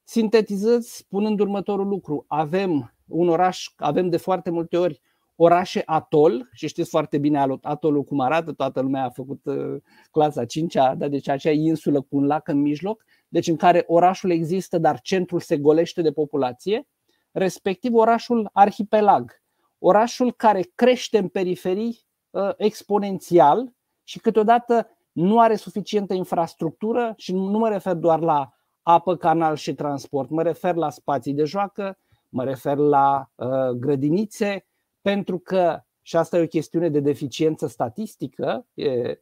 sintetizez spunând următorul lucru. Avem un oraș, avem de foarte multe ori orașe atol și știți foarte bine atolul cum arată, toată lumea a făcut uh, clasa 5 da? deci acea insulă cu un lac în mijloc, deci în care orașul există, dar centrul se golește de populație, respectiv orașul arhipelag, orașul care crește în periferii uh, exponențial și câteodată nu are suficientă infrastructură și nu mă refer doar la apă, canal și transport, mă refer la spații de joacă, mă refer la uh, grădinițe, pentru că, și asta e o chestiune de deficiență statistică, e, da?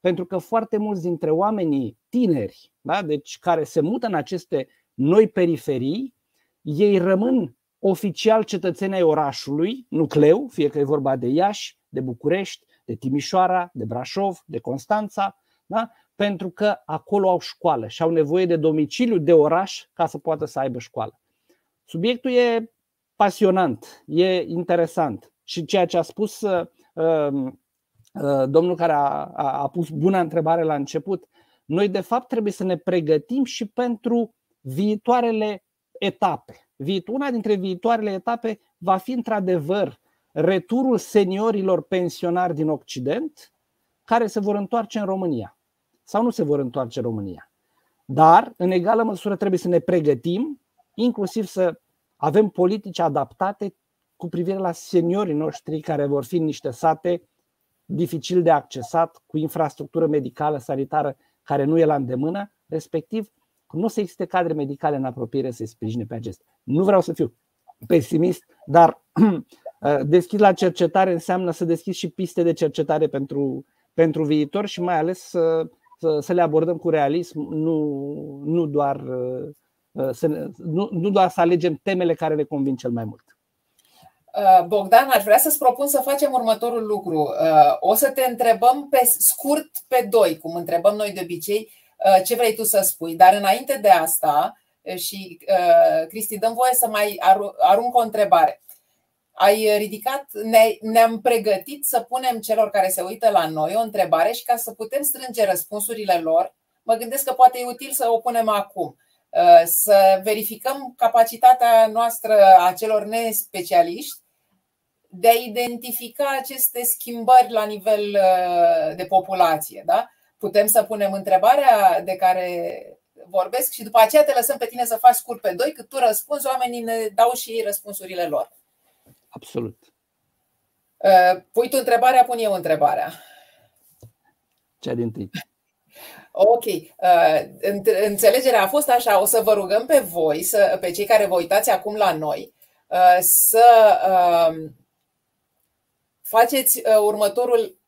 Pentru că foarte mulți dintre oamenii tineri, da? deci care se mută în aceste noi periferii, ei rămân oficial cetățeni ai orașului, nucleu, fie că e vorba de Iași, de București, de Timișoara, de Brașov, de Constanța, da? pentru că acolo au școală și au nevoie de domiciliu de oraș ca să poată să aibă școală. Subiectul e pasionant, e interesant. Și ceea ce a spus uh, um, uh, domnul care a, a, a pus bună întrebare la început, noi de fapt trebuie să ne pregătim și pentru viitoarele etape. Una dintre viitoarele etape va fi într-adevăr returul seniorilor pensionari din Occident care se vor întoarce în România sau nu se vor întoarce în România. Dar, în egală măsură, trebuie să ne pregătim inclusiv să avem politici adaptate cu privire la seniorii noștri care vor fi în niște sate dificil de accesat, cu infrastructură medicală, sanitară care nu e la îndemână, respectiv nu o să existe cadre medicale în apropiere să-i sprijine pe acestea. Nu vreau să fiu pesimist, dar deschid la cercetare înseamnă să deschid și piste de cercetare pentru, pentru viitor și mai ales să, să, să le abordăm cu realism, nu, nu, doar, să, nu, nu doar să alegem temele care le convin cel mai mult. Uh, Bogdan, aș vrea să-ți propun să facem următorul lucru. Uh, o să te întrebăm pe scurt pe doi, cum întrebăm noi de obicei, uh, ce vrei tu să spui. Dar înainte de asta, și Cristi, dăm voie să mai arunc o întrebare. Ai ridicat, ne-am pregătit să punem celor care se uită la noi o întrebare și ca să putem strânge răspunsurile lor, mă gândesc că poate e util să o punem acum să verificăm capacitatea noastră a celor nespecialiști de a identifica aceste schimbări la nivel uh, de populație. Da? Putem să punem întrebarea de care vorbesc și după aceea te lăsăm pe tine să faci scurt pe doi, cât tu răspunzi, oamenii ne dau și ei răspunsurile lor. Absolut. Uh, pui tu întrebarea, pun eu întrebarea. Cea din tâi. Ok. Uh, înțelegerea a fost așa. O să vă rugăm pe voi, să, pe cei care vă uitați acum la noi, să faceți uh, următorul,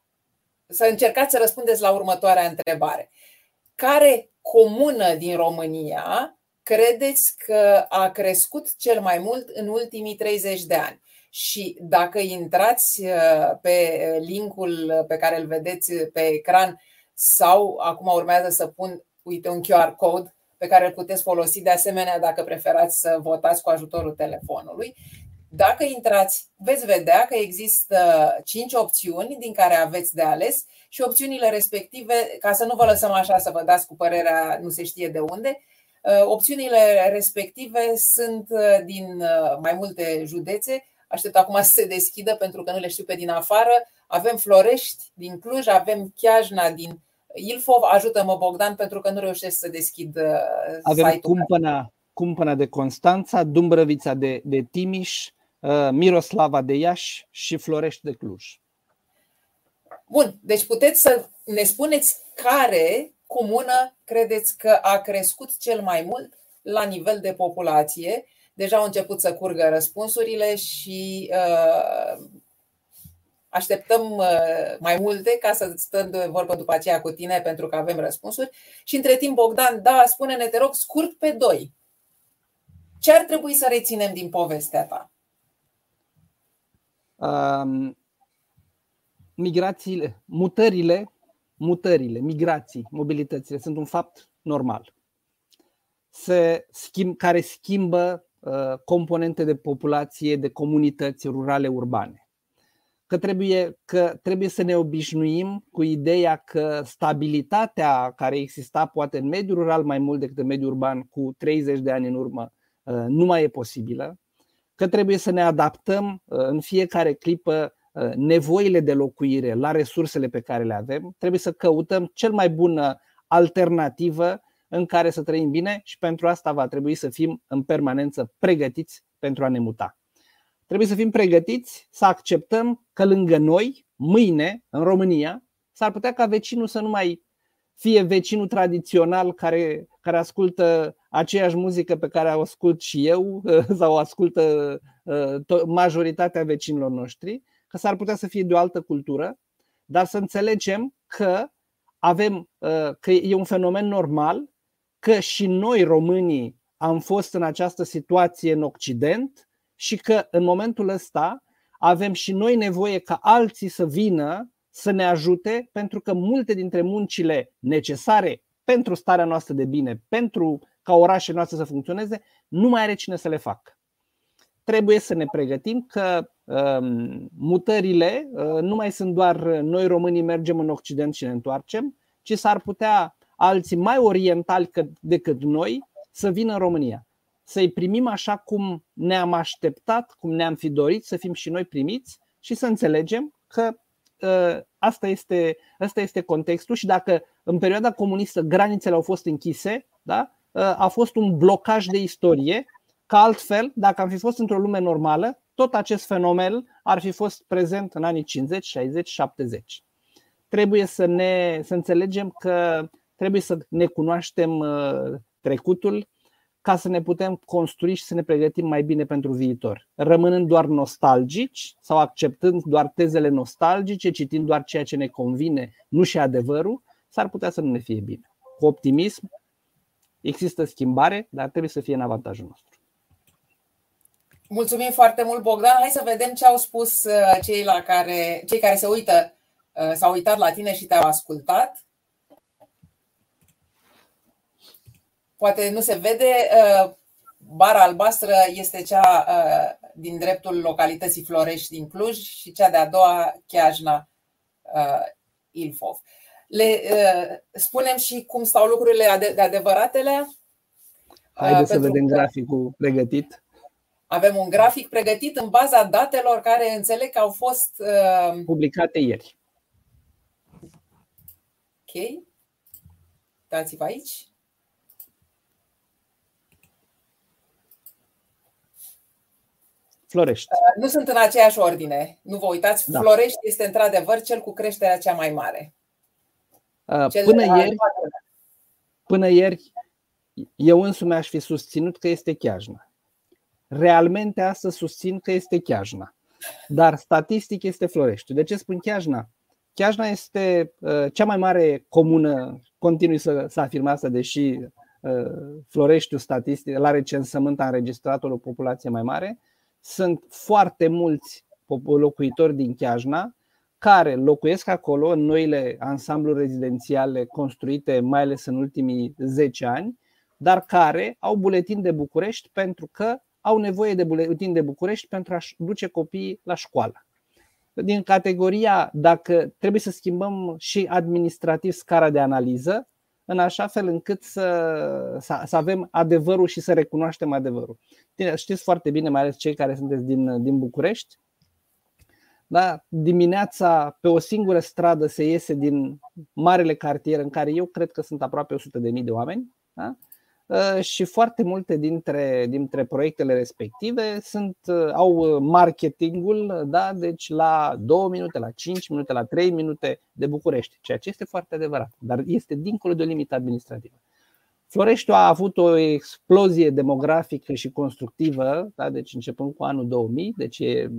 să încercați să răspundeți la următoarea întrebare. Care comună din România credeți că a crescut cel mai mult în ultimii 30 de ani? Și dacă intrați uh, pe linkul pe care îl vedeți pe ecran sau acum urmează să pun, uite, un QR code pe care îl puteți folosi de asemenea dacă preferați să votați cu ajutorul telefonului. Dacă intrați, veți vedea că există cinci opțiuni din care aveți de ales și opțiunile respective, ca să nu vă lăsăm așa să vă dați cu părerea nu se știe de unde, uh, opțiunile respective sunt uh, din uh, mai multe județe. Aștept acum să se deschidă pentru că nu le știu pe din afară. Avem Florești din Cluj, avem Chiajna din Ilfov. Ajută-mă, Bogdan, pentru că nu reușesc să deschid avem site-ul. Cumpăna, Cumpăna de Constanța, Dumbrăvița de, de Timiș, Uh, Miroslava de Iași și Florești de Cluj. Bun, deci puteți să ne spuneți care comună credeți că a crescut cel mai mult la nivel de populație. Deja au început să curgă răspunsurile și uh, așteptăm uh, mai multe ca să stăm de vorbă după aceea cu tine pentru că avem răspunsuri. Și între timp, Bogdan, da, spune-ne, te rog, scurt pe doi. Ce ar trebui să reținem din povestea ta? migrațiile, mutările, mutările, migrații, mobilitățile sunt un fapt normal. Se schimb, care schimbă uh, componente de populație, de comunități rurale urbane. Că trebuie, că trebuie să ne obișnuim cu ideea că stabilitatea care exista poate în mediul rural mai mult decât în mediul urban cu 30 de ani în urmă uh, nu mai e posibilă că trebuie să ne adaptăm uh, în fiecare clipă uh, nevoile de locuire la resursele pe care le avem, trebuie să căutăm cel mai bună alternativă în care să trăim bine și pentru asta va trebui să fim în permanență pregătiți pentru a ne muta. Trebuie să fim pregătiți să acceptăm că lângă noi, mâine, în România, s-ar putea ca vecinul să nu mai fie vecinul tradițional care, care ascultă aceeași muzică pe care o ascult și eu sau o ascultă uh, majoritatea vecinilor noștri, că s-ar putea să fie de o altă cultură, dar să înțelegem că avem uh, că e un fenomen normal, că și noi românii am fost în această situație în Occident și că în momentul ăsta avem și noi nevoie ca alții să vină să ne ajute pentru că multe dintre muncile necesare pentru starea noastră de bine, pentru ca orașele noastre să funcționeze, nu mai are cine să le facă. Trebuie să ne pregătim că um, mutările uh, nu mai sunt doar noi românii mergem în Occident și ne întoarcem, ci s-ar putea alții mai orientali decât noi să vină în România. Să-i primim așa cum ne-am așteptat, cum ne-am fi dorit să fim și noi primiți și să înțelegem că uh, asta este, asta este contextul și dacă în perioada comunistă granițele au fost închise, da? a fost un blocaj de istorie Că altfel, dacă am fi fost într-o lume normală, tot acest fenomen ar fi fost prezent în anii 50, 60, 70. Trebuie să, ne, să înțelegem că trebuie să ne cunoaștem uh, trecutul ca să ne putem construi și să ne pregătim mai bine pentru viitor. Rămânând doar nostalgici sau acceptând doar tezele nostalgice, citind doar ceea ce ne convine, nu și adevărul, s-ar putea să nu ne fie bine. Cu optimism, există schimbare, dar trebuie să fie în avantajul nostru. Mulțumim foarte mult, Bogdan. Hai să vedem ce au spus uh, cei, la care, cei care se uită, uh, s-au uitat la tine și te-au ascultat. Poate nu se vede, uh, bara albastră este cea din dreptul localității Florești din Cluj și cea de-a doua, Chiajna Ilfov. Le spunem și cum stau lucrurile de adevăratele? Haideți să vedem graficul pregătit. Avem un grafic pregătit în baza datelor care înțeleg că au fost uh... publicate ieri. Ok. Dați-vă aici. Florești. Uh, nu sunt în aceeași ordine. Nu vă uitați. Da. Florești este într-adevăr cel cu creșterea cea mai mare. Uh, cel până, ieri, până ieri, eu însumi aș fi susținut că este Chiajna realmente astăzi susțin că este Chiajna. Dar statistic este Florești. De ce spun Chiajna? Chiajna este uh, cea mai mare comună, continui să, să afirm asta, deși uh, Floreștiul statistic, la recensământ a înregistrat o populație mai mare. Sunt foarte mulți locuitori din Chiajna care locuiesc acolo în noile ansambluri rezidențiale construite mai ales în ultimii 10 ani, dar care au buletin de București pentru că au nevoie de buletin de București pentru a-și duce copiii la școală. Din categoria, dacă trebuie să schimbăm și administrativ scara de analiză, în așa fel încât să, să, să avem adevărul și să recunoaștem adevărul. Știți foarte bine, mai ales cei care sunteți din, din București, da? dimineața pe o singură stradă se iese din marele cartier în care eu cred că sunt aproape 100.000 de oameni. Da? Uh, și foarte multe dintre, dintre proiectele respective sunt, uh, au uh, marketingul, da? deci la 2 minute, la 5 minute, la 3 minute de București, ceea ce este foarte adevărat, dar este dincolo de o limită administrativă. Floreștiul a avut o explozie demografică și constructivă, da? deci începând cu anul 2000, deci e,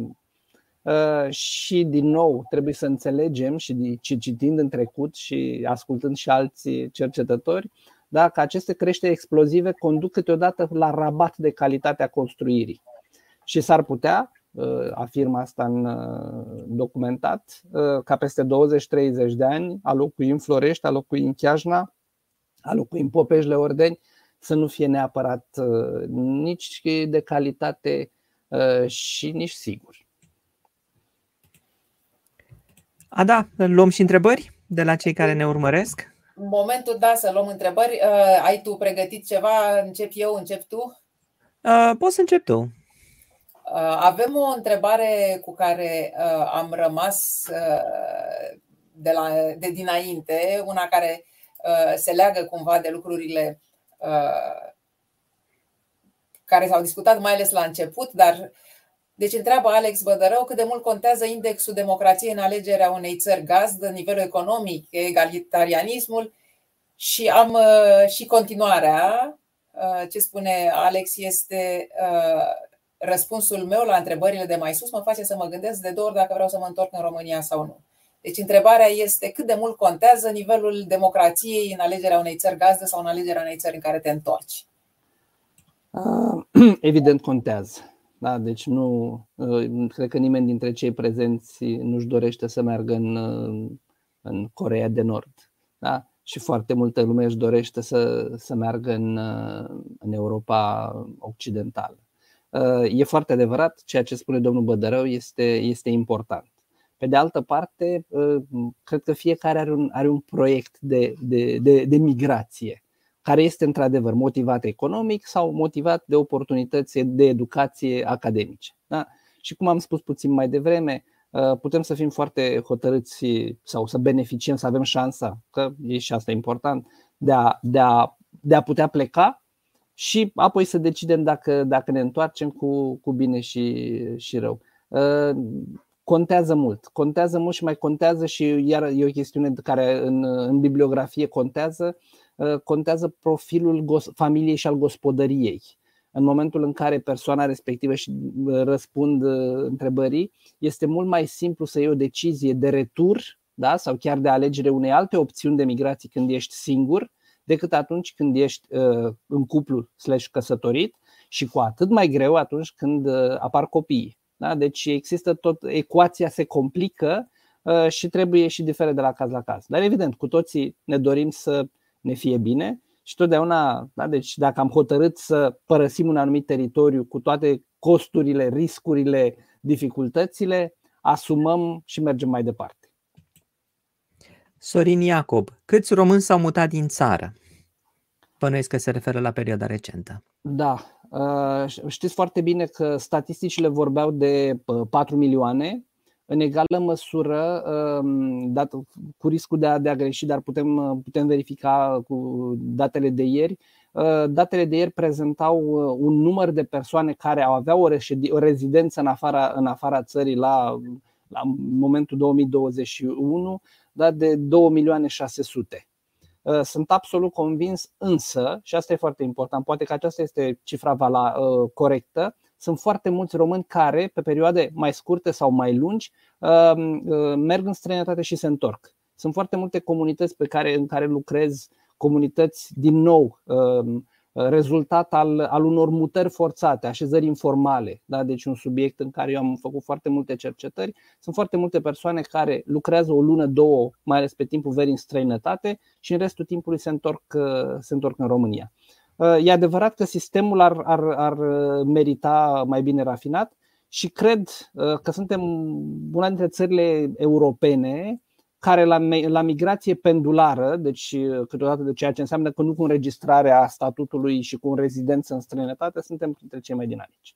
și din nou trebuie să înțelegem și citind în trecut și ascultând și alții cercetători, da? că aceste creșteri explozive conduc câteodată la rabat de calitatea construirii. Și s-ar putea, uh, afirm asta în uh, documentat, uh, ca peste 20-30 de ani a locui în Florești, a locui în Chiajna, a locui în Popeșle Ordeni, să nu fie neapărat nici de calitate și nici sigur. A, da, luăm și întrebări de la cei care ne urmăresc momentul, da, să luăm întrebări. Uh, ai tu pregătit ceva? Încep eu, încep tu? Uh, poți să încep tu. Uh, avem o întrebare cu care uh, am rămas uh, de, la, de dinainte, una care uh, se leagă cumva de lucrurile uh, care s-au discutat mai ales la început, dar deci întreabă Alex Bădărău cât de mult contează indexul democrației în alegerea unei țări gazdă, nivelul economic, egalitarianismul și am uh, și continuarea. Uh, ce spune Alex este uh, răspunsul meu la întrebările de mai sus mă face să mă gândesc de două ori dacă vreau să mă întorc în România sau nu. Deci întrebarea este cât de mult contează nivelul democrației în alegerea unei țări gazdă sau în alegerea unei țări în care te întorci? Evident contează. Da, deci nu uh, cred că nimeni dintre cei prezenți nu-și dorește să meargă în, uh, în Corea de Nord. Da? Și foarte multă lume își dorește să, să meargă în, uh, în Europa Occidentală. E foarte adevărat, ceea ce spune domnul Bădărău este, este important. Pe de altă parte, cred că fiecare are un, are un proiect de, de, de, de migrație care este într-adevăr motivat economic sau motivat de oportunități de educație academice. Da? Și cum am spus puțin mai devreme, uh, putem să fim foarte hotărâți sau să beneficiem, să avem șansa, că e și asta important, de a, de a, de a putea pleca și apoi să decidem dacă, dacă ne întoarcem cu, cu bine și, și rău. Contează mult, contează mult și mai contează și iar e o chestiune care în, în bibliografie contează, contează profilul familiei și al gospodăriei în momentul în care persoana respectivă și răspund întrebării, este mult mai simplu să iei o decizie de retur da? sau chiar de alegere unei alte opțiuni de migrație când ești singur, decât atunci când ești uh, în cuplu slash căsătorit și cu atât mai greu atunci când uh, apar copiii. Da? Deci există tot, ecuația se complică uh, și trebuie și diferă de la caz la caz. Dar evident, cu toții ne dorim să ne fie bine și totdeauna, da? deci dacă am hotărât să părăsim un anumit teritoriu cu toate costurile, riscurile, dificultățile, asumăm și mergem mai departe. Sorin Iacob, câți români s-au mutat din țară? Bănuiesc că se referă la perioada recentă. Da, uh, știți foarte bine că statisticile vorbeau de 4 uh, milioane, în egală măsură, um, dat, cu riscul de a, de a greși, dar putem, uh, putem verifica cu datele de ieri, datele de ieri prezentau un număr de persoane care au avea o, o rezidență în afara, în afara țării la, la momentul 2021 da, de 2 milioane 600. Uh, sunt absolut convins însă, și asta e foarte important, poate că aceasta este cifra vala, uh, corectă, sunt foarte mulți români care, pe perioade mai scurte sau mai lungi, uh, merg în străinătate și se întorc. Sunt foarte multe comunități pe care, în care lucrez, comunități din nou rezultat al, al unor mutări forțate, așezări informale. Da? Deci un subiect în care eu am făcut foarte multe cercetări. Sunt foarte multe persoane care lucrează o lună, două, mai ales pe timpul verii în străinătate și în restul timpului se întorc, se întorc în România. E adevărat că sistemul ar, ar, ar merita mai bine rafinat și cred că suntem una dintre țările europene care la, la migrație pendulară, deci uh, câteodată de ceea ce înseamnă că nu cu înregistrarea statutului și cu rezidență în străinătate, suntem printre cei mai dinamici.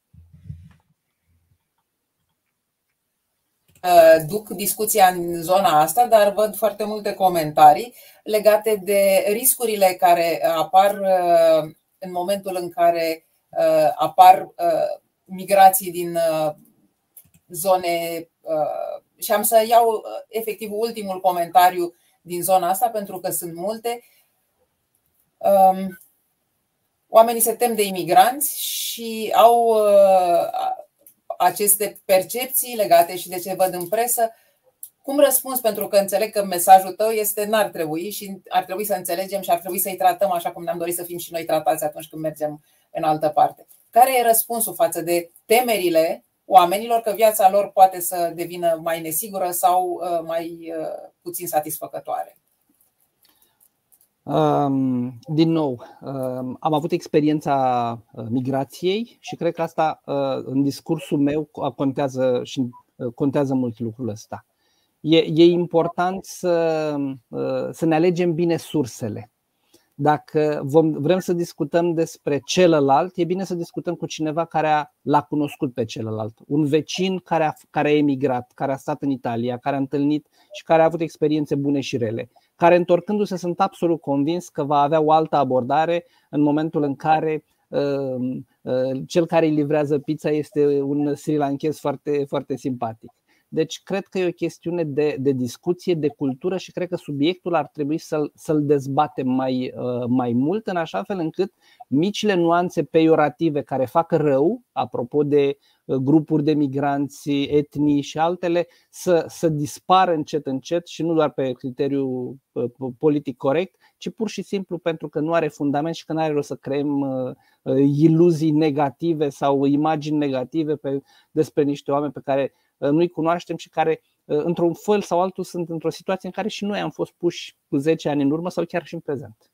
Uh, duc discuția în zona asta, dar văd foarte multe comentarii legate de riscurile care apar uh, în momentul în care apar migrații din zone și am să iau uh, efectiv ultimul comentariu din zona asta, pentru că sunt multe. Um, oamenii se tem de imigranți și au uh, aceste percepții legate și de ce văd în presă. Cum răspuns? Pentru că înțeleg că mesajul tău este n-ar trebui și ar trebui să înțelegem și ar trebui să-i tratăm așa cum ne-am dorit să fim și noi tratați atunci când mergem în altă parte. Care e răspunsul față de temerile oamenilor că viața lor poate să devină mai nesigură sau uh, mai uh, puțin satisfăcătoare. Um, din nou, um, am avut experiența uh, migrației și cred că asta în discursul meu contează și contează mult lucrul ăsta. E, e important să, să ne alegem bine sursele. Dacă vom, vrem să discutăm despre celălalt, e bine să discutăm cu cineva care a, l-a cunoscut pe celălalt. Un vecin care a, care a emigrat, care a stat în Italia, care a întâlnit și care a avut experiențe bune și rele. Care întorcându-se sunt absolut convins că va avea o altă abordare în momentul în care uh, uh, cel care îi livrează pizza este un sri lankez foarte, foarte simpatic. Deci cred că e o chestiune de, de discuție, de cultură și cred că subiectul ar trebui să-l, să-l dezbatem mai, uh, mai mult, în așa fel încât micile nuanțe peiorative care fac rău, apropo de uh, grupuri de migranți, etnii și altele, să, să dispară încet încet și nu doar pe criteriu uh, politic corect, ci pur și simplu pentru că nu are fundament și că nu are rost să creăm iluzii negative sau imagini negative pe, despre niște oameni pe care Uh, nu-i cunoaștem și care, uh, într-un fel sau altul, sunt într-o situație în care și noi am fost puși cu 10 ani în urmă sau chiar și în prezent.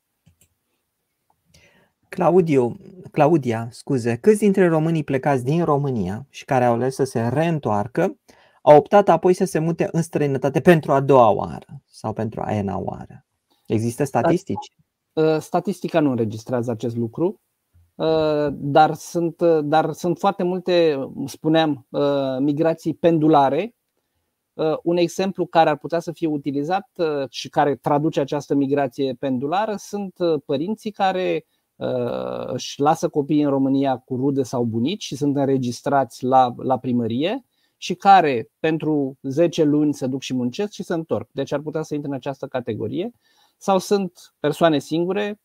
Claudiu, Claudia, scuze, câți dintre românii plecați din România și care au ales să se reîntoarcă au optat apoi să se mute în străinătate pentru a doua oară sau pentru a ena oară? Există statistici? Uh, statistica nu înregistrează acest lucru. Uh, dar sunt, uh, dar sunt foarte multe, spuneam, uh, migrații pendulare. Un exemplu care ar putea să fie utilizat și care traduce această migrație pendulară sunt părinții care își lasă copiii în România cu rude sau bunici și sunt înregistrați la, la primărie și care pentru 10 luni se duc și muncesc și se întorc. Deci ar putea să intre în această categorie. Sau sunt persoane singure,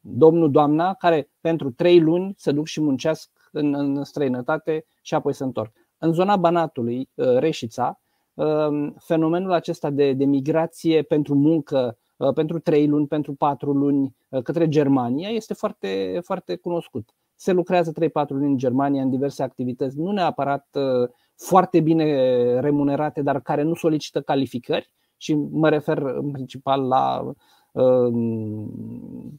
domnul, doamna, care pentru 3 luni se duc și muncesc în, în străinătate și apoi se întorc. În zona Banatului, Reșița, fenomenul acesta de, de migrație pentru muncă Uh, pentru 3 luni, pentru 4 luni uh, către Germania este foarte, foarte cunoscut. Se lucrează 3-4 luni în Germania în diverse activități, nu neapărat uh, foarte bine remunerate, dar care nu solicită calificări și mă refer în principal la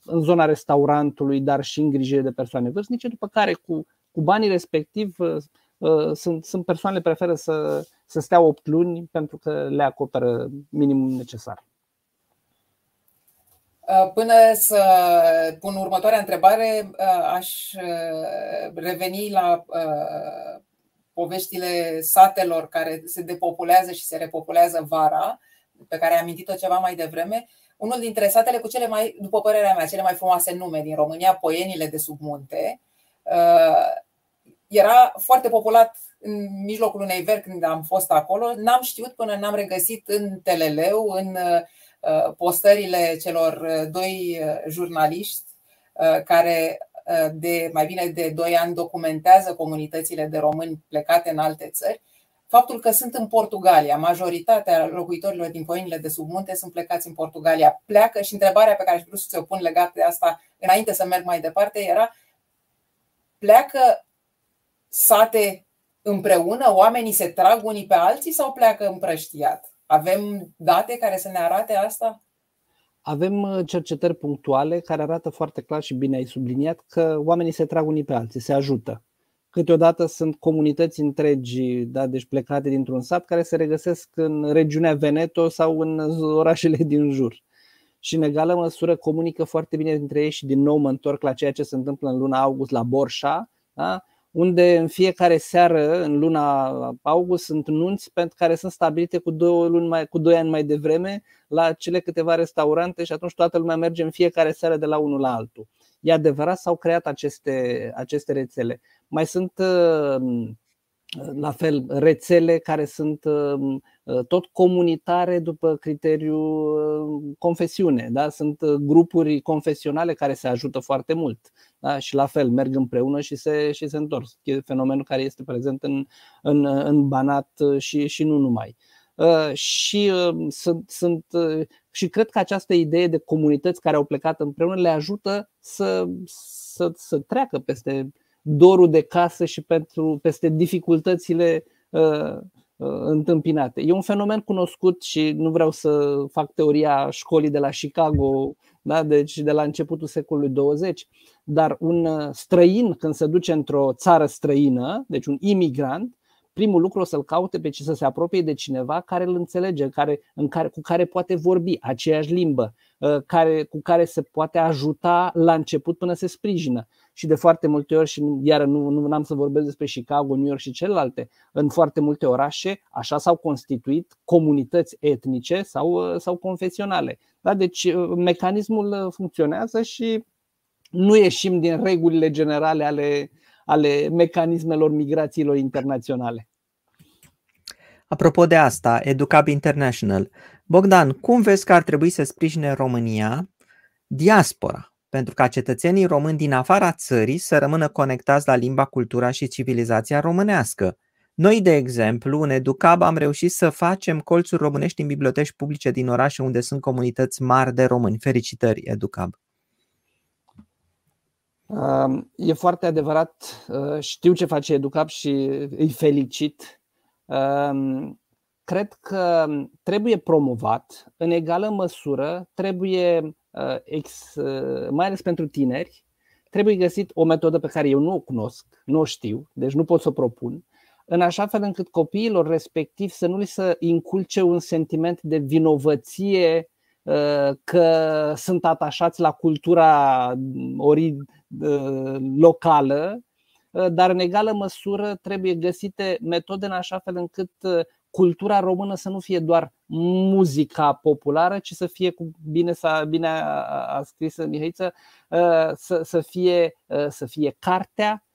în zona restaurantului, dar și în grijire de persoane vârstnice, după care cu, cu banii respectiv sunt, sunt persoanele preferă să, să stea 8 luni pentru că le acoperă minimum necesar. Uh, până să pun următoarea întrebare, uh, aș uh, reveni la poveștile satelor care se depopulează și se repopulează vara, pe care am amintit-o ceva mai devreme. Unul dintre satele cu cele mai, după părerea mea, cele mai frumoase nume din România, Poienile de sub munte, era foarte populat în mijlocul unei veri când am fost acolo. N-am știut până n-am regăsit în Teleleu, în Uh, postările celor uh, doi uh, jurnaliști care de mai bine de 2 ani documentează comunitățile de români plecate în alte țări, faptul că sunt în Portugalia, majoritatea locuitorilor din poinile de sub munte sunt plecați în Portugalia, pleacă și întrebarea pe care aș vrea să o pun legat de asta înainte să merg mai departe era pleacă sate împreună, oamenii se trag unii pe alții sau pleacă împrăștiat? Avem date care să ne arate asta? Avem uh, cercetări punctuale care arată foarte clar și bine ai subliniat că oamenii se trag unii pe alții, se ajută. Câteodată sunt comunități întregi, da, deci plecate dintr-un sat, care se regăsesc în regiunea Veneto sau în orașele din jur. Și în egală măsură comunică foarte bine dintre ei și din nou mă întorc la ceea ce se întâmplă în luna august la Borșa, da? unde în fiecare seară, în luna august, sunt nunți pentru care sunt stabilite cu două, luni mai, cu doi ani mai devreme la cele câteva restaurante și atunci toată lumea merge în fiecare seară de la unul la altul. E adevărat, s-au creat aceste, aceste rețele. Mai sunt uh, la fel rețele care sunt uh, tot comunitare după criteriul uh, confesiune. Da? Sunt grupuri confesionale care se ajută foarte mult da? și la fel merg împreună și se, și se întorc. E fenomenul care este prezent în, în, în Banat și, și nu numai. Uh, și uh, sunt, sunt uh, și cred că această idee de comunități care au plecat împreună le ajută să, să, să treacă peste dorul de casă și pentru, peste dificultățile uh, întâmpinate. E un fenomen cunoscut și nu vreau să fac teoria școlii de la Chicago, da? deci de la începutul secolului 20, dar un uh, străin când se duce într-o țară străină, deci un imigrant, primul lucru o să-l caute pe ce să se apropie de cineva care îl înțelege, care, în care, cu care poate vorbi aceeași limbă, uh, care, cu care se poate ajuta la început până se sprijină. Și de foarte multe ori, și iar nu, nu am să vorbesc despre Chicago, New York și celelalte, în foarte multe orașe așa s-au constituit comunități etnice sau, uh, sau confesionale. Da? Deci mecanismul funcționează și nu ieșim din regulile generale ale, ale mecanismelor migrațiilor internaționale. Apropo de asta, Educab International, Bogdan, cum vezi că ar trebui să sprijine România diaspora pentru ca cetățenii români din afara țării să rămână conectați la limba, cultura și civilizația românească? Noi, de exemplu, în Educab am reușit să facem colțuri românești în biblioteci publice din orașe unde sunt comunități mari de români. Felicitări, Educab! E foarte adevărat, uh, știu ce face Educap și îi felicit. Cred că trebuie promovat în egală măsură, trebuie, uh, uh, mai ales pentru tineri, trebuie găsit o metodă pe care eu nu o cunosc, nu o știu, deci nu pot să o propun, în așa fel încât copiilor respectiv să nu li se inculce un sentiment de vinovăție că sunt atașați la cultura ori Uh, locală, uh, dar în egală măsură trebuie găsite metode în așa fel încât uh, cultura română să nu fie doar muzica populară, ci să fie, cu bine, să, bine a, a scris Mihaiță, să, să, fie, să fie cartea,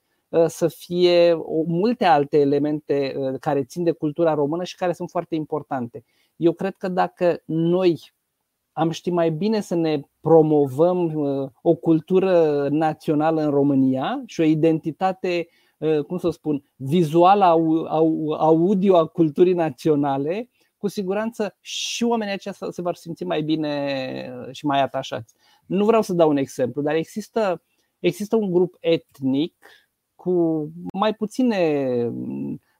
să fie multe alte elemente care țin de cultura română și care sunt foarte importante. Eu cred că dacă noi am ști mai bine să ne promovăm o cultură națională în România și o identitate Uh, cum să spun, vizual, audio a culturii naționale, cu siguranță și oamenii aceia se vor simți mai bine uh, și mai atașați. Nu vreau să dau un exemplu, dar există, există un grup etnic cu mai puține,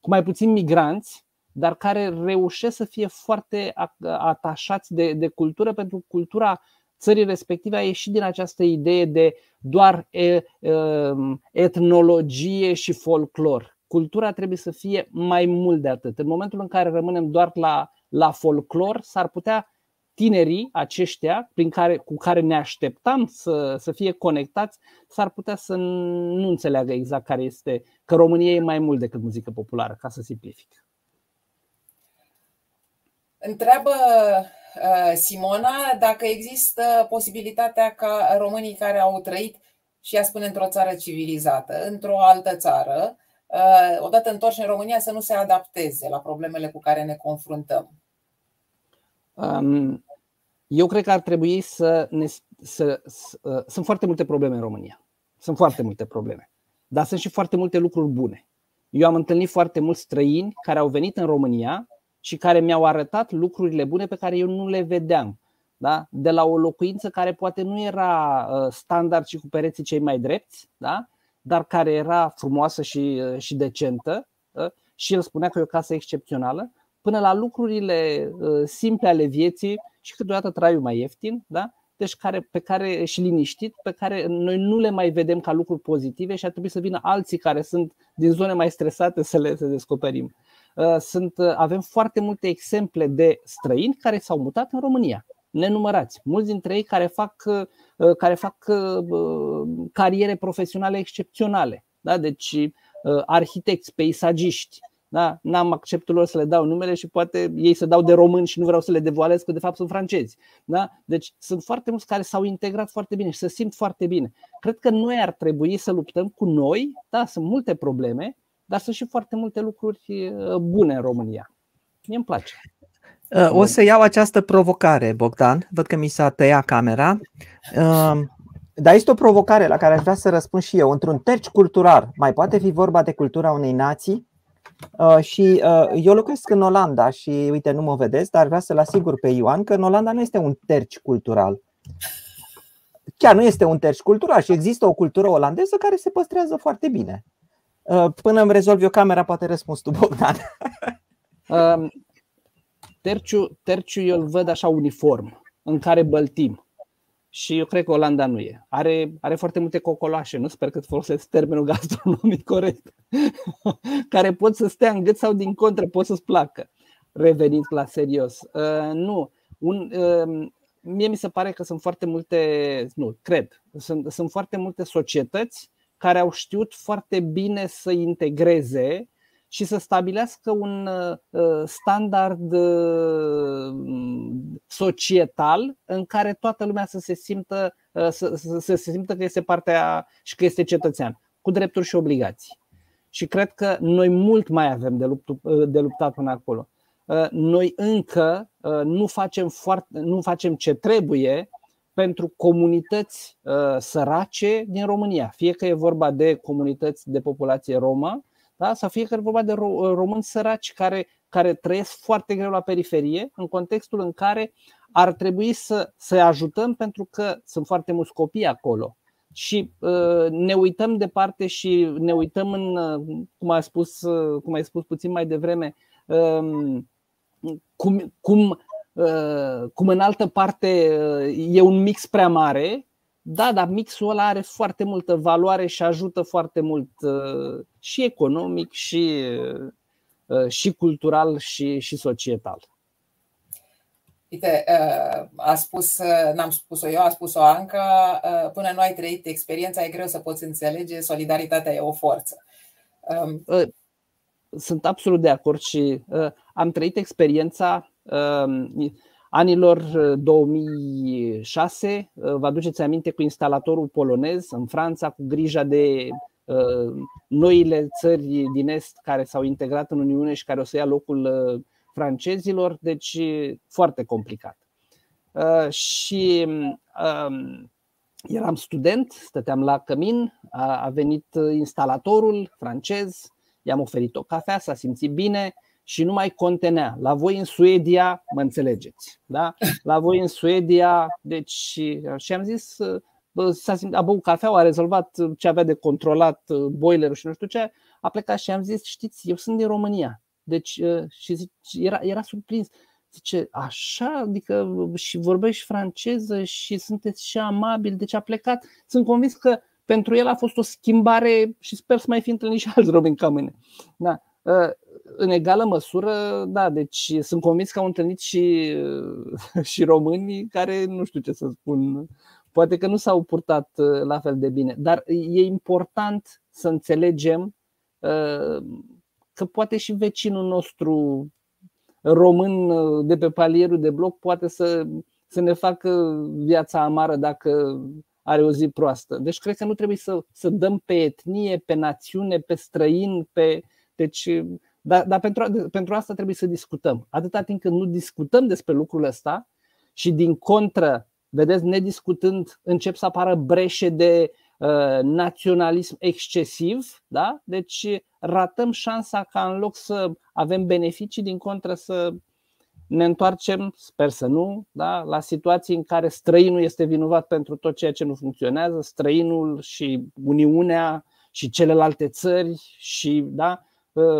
cu mai puțini migranți, dar care reușesc să fie foarte atașați de, de cultură, pentru că cultura țării respective a ieșit din această idee de doar etnologie și folclor. Cultura trebuie să fie mai mult de atât. În momentul în care rămânem doar la, la folclor, s-ar putea tinerii aceștia prin care, cu care ne așteptam să, să fie conectați, s-ar putea să nu înțeleagă exact care este, că România e mai mult decât muzică populară, ca să simplific. Întreabă Uh, Simona, dacă există posibilitatea ca românii care au trăit și ea spune într-o țară civilizată, într-o altă țară, uh, odată întorși în România, să nu se adapteze la problemele cu care ne confruntăm? Um, eu cred că ar trebui să ne. Să, să, uh, sunt foarte multe probleme în România. Sunt foarte multe probleme. Dar sunt și foarte multe lucruri bune. Eu am întâlnit foarte mulți străini care au venit în România și care mi-au arătat lucrurile bune pe care eu nu le vedeam. Da? De la o locuință care poate nu era uh, standard și cu pereții cei mai drepți, da? dar care era frumoasă și, uh, și decentă uh, și el spunea că e o casă excepțională, până la lucrurile simple ale vieții și câteodată traiul mai ieftin, da? deci care, pe care și liniștit, pe care noi nu le mai vedem ca lucruri pozitive și ar trebui să vină alții care sunt din zone mai stresate să le să descoperim. Uh, sunt, uh, avem foarte multe exemple de străini care s-au mutat în România, nenumărați. Mulți dintre ei care fac, uh, care fac cariere profesionale excepționale. Da? Deci arhitecți, peisagiști, da? N-am acceptul lor să le dau numele și poate ei să dau de români și nu vreau să le devoalez că de fapt sunt francezi. Da? Deci sunt foarte mulți care s-au integrat foarte bine și se simt foarte bine. Cred că noi ar trebui să luptăm cu noi, da, sunt multe probleme, dar sunt și foarte multe lucruri uh, bune în România. Mie îmi place. Uh, o să iau această provocare, Bogdan. Văd că mi s-a tăiat camera. Uh, dar este o provocare la care aș vrea să răspund și eu. Într-un terci cultural, mai poate fi vorba de cultura unei nații? Și eu locuiesc în Olanda și, uite, nu mă vedeți, dar vreau să-l asigur pe Ioan că în Olanda nu este un terci cultural. Chiar nu este un terci cultural și există o cultură olandeză care se păstrează foarte bine. Uh, până îmi rezolvi o camera, poate răspuns tu, Bogdan. Um, terciu, terciu eu îl văd așa uniform, în care băltim. Și eu cred că Olanda nu e. Are, are foarte multe cocoloașe, nu sper că folosesc termenul gastronomic corect, care pot să stea în gât sau din contră pot să-ți placă. Revenind la serios. Uh, nu. Un, uh, mie mi se pare că sunt foarte multe, nu, cred, sunt, sunt foarte multe societăți care au știut foarte bine să integreze și să stabilească un uh, standard uh, societal în care toată lumea să se simtă, uh, să, să, să se simtă că este partea și că este cetățean, cu drepturi și obligații. Și cred că noi mult mai avem de, luptat, de luptat până acolo. Noi încă nu facem, foarte, nu facem ce trebuie pentru comunități uh, sărace din România, fie că e vorba de comunități de populație romă, da? sau fie că e vorba de ro- români săraci care, care trăiesc foarte greu la periferie, în contextul în care ar trebui să, să ajutăm pentru că sunt foarte mulți copii acolo. Și uh, ne uităm departe și ne uităm în, uh, cum, a spus, uh, cum ai spus puțin mai devreme, uh, cum, cum Uh, cum în altă parte uh, e un mix prea mare, da, dar mixul ăla are foarte multă valoare și ajută foarte mult uh, și economic, și, și cultural, și, și societal. Uite, a spus, n-am spus-o eu, a spus-o Anca, până nu ai trăit experiența, e greu să poți înțelege, solidaritatea e o forță. Um, sunt absolut de acord și am trăit experiența anilor 2006, vă aduceți aminte, cu instalatorul polonez în Franța, cu grija de noile țări din Est care s-au integrat în Uniune și care o să ia locul francezilor, deci foarte complicat. Și eram student, stăteam la cămin, a venit instalatorul francez, i-am oferit o cafea, s-a simțit bine și nu mai contenea. La voi în Suedia, mă înțelegeți, da? La voi în Suedia, deci și am zis, s-a simțit, a băut cafea, a rezolvat ce avea de controlat boilerul și nu știu ce, a plecat și am zis, știți, eu sunt din România. Deci, și zic, era, era surprins. Zice, așa, adică și vorbești franceză și sunteți și amabil, deci a plecat. Sunt convins că pentru el a fost o schimbare și sper să mai fi întâlnit și alți Robin ca mine. Da. Ă, în egală măsură, da, deci sunt convins că au întâlnit și, și români care nu știu ce să spun, poate că nu s-au purtat ă, la fel de bine, dar e important să înțelegem ă, că poate și vecinul nostru român de pe palierul de bloc poate să, să ne facă viața amară dacă are o zi proastă. Deci cred că nu trebuie să, să dăm pe etnie, pe națiune, pe străin, pe. Deci, dar, dar pentru, pentru asta trebuie să discutăm. Atâta timp când nu discutăm despre lucrul ăsta și din contră, vedeți, nediscutând, încep să apară breșe de uh, naționalism excesiv, da? deci ratăm șansa ca în loc să avem beneficii, din contră să ne întoarcem, sper să nu, da, la situații în care străinul este vinovat pentru tot ceea ce nu funcționează, străinul și Uniunea și celelalte țări și da, ă,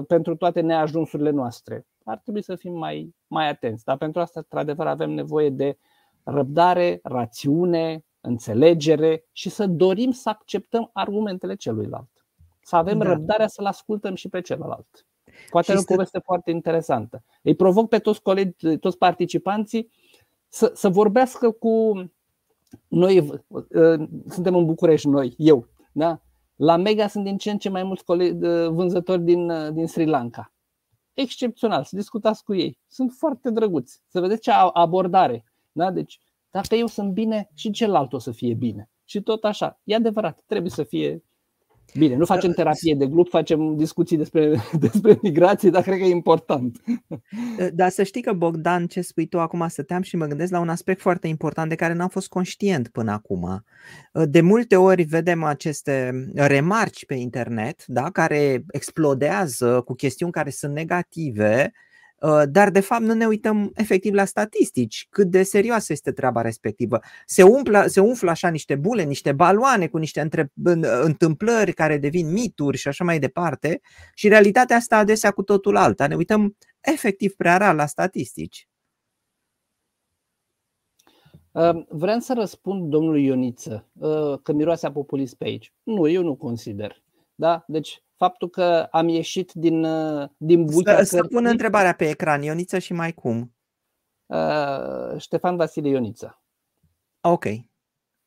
pentru toate neajunsurile noastre. Ar trebui să fim mai, mai atenți. Dar pentru asta, într-adevăr, avem nevoie de răbdare, rațiune, înțelegere și să dorim să acceptăm argumentele celuilalt. Să avem da. răbdarea să-l ascultăm și pe celălalt. Poate are o poveste foarte interesantă. Îi provoc pe toți colegi, toți participanții să, să vorbească cu noi, uh, suntem în București noi, eu, da? La Mega sunt din ce în ce mai mulți colegi, uh, vânzători din, uh, din Sri Lanka. Excepțional, să discutați cu ei. Sunt foarte drăguți. Să vedeți ce abordare. Da? Deci, dacă eu sunt bine, și celălalt o să fie bine. Și tot așa. E adevărat, trebuie să fie Bine, nu facem terapie de grup, facem discuții despre, despre migrație, dar cred că e important. Dar să știi că, Bogdan, ce spui tu acum, stăteam și mă gândesc la un aspect foarte important de care n-am fost conștient până acum. De multe ori vedem aceste remarci pe internet da, care explodează cu chestiuni care sunt negative Uh, dar de fapt nu ne uităm efectiv la statistici, cât de serioasă este treaba respectivă. Se, umplă, se umflă așa niște bule, niște baloane cu niște între, întâmplări care devin mituri și așa mai departe și realitatea asta adesea cu totul alta. Ne uităm efectiv prea rar la statistici. Uh, vreau să răspund domnului Ioniță uh, că miroase a populist pe aici. Nu, eu nu consider. Da? Deci faptul că am ieșit din, uh, din bucea Să, să pun întrebarea pe ecran, Ioniță și mai cum? Uh, Ștefan Vasile Ioniță. Ok.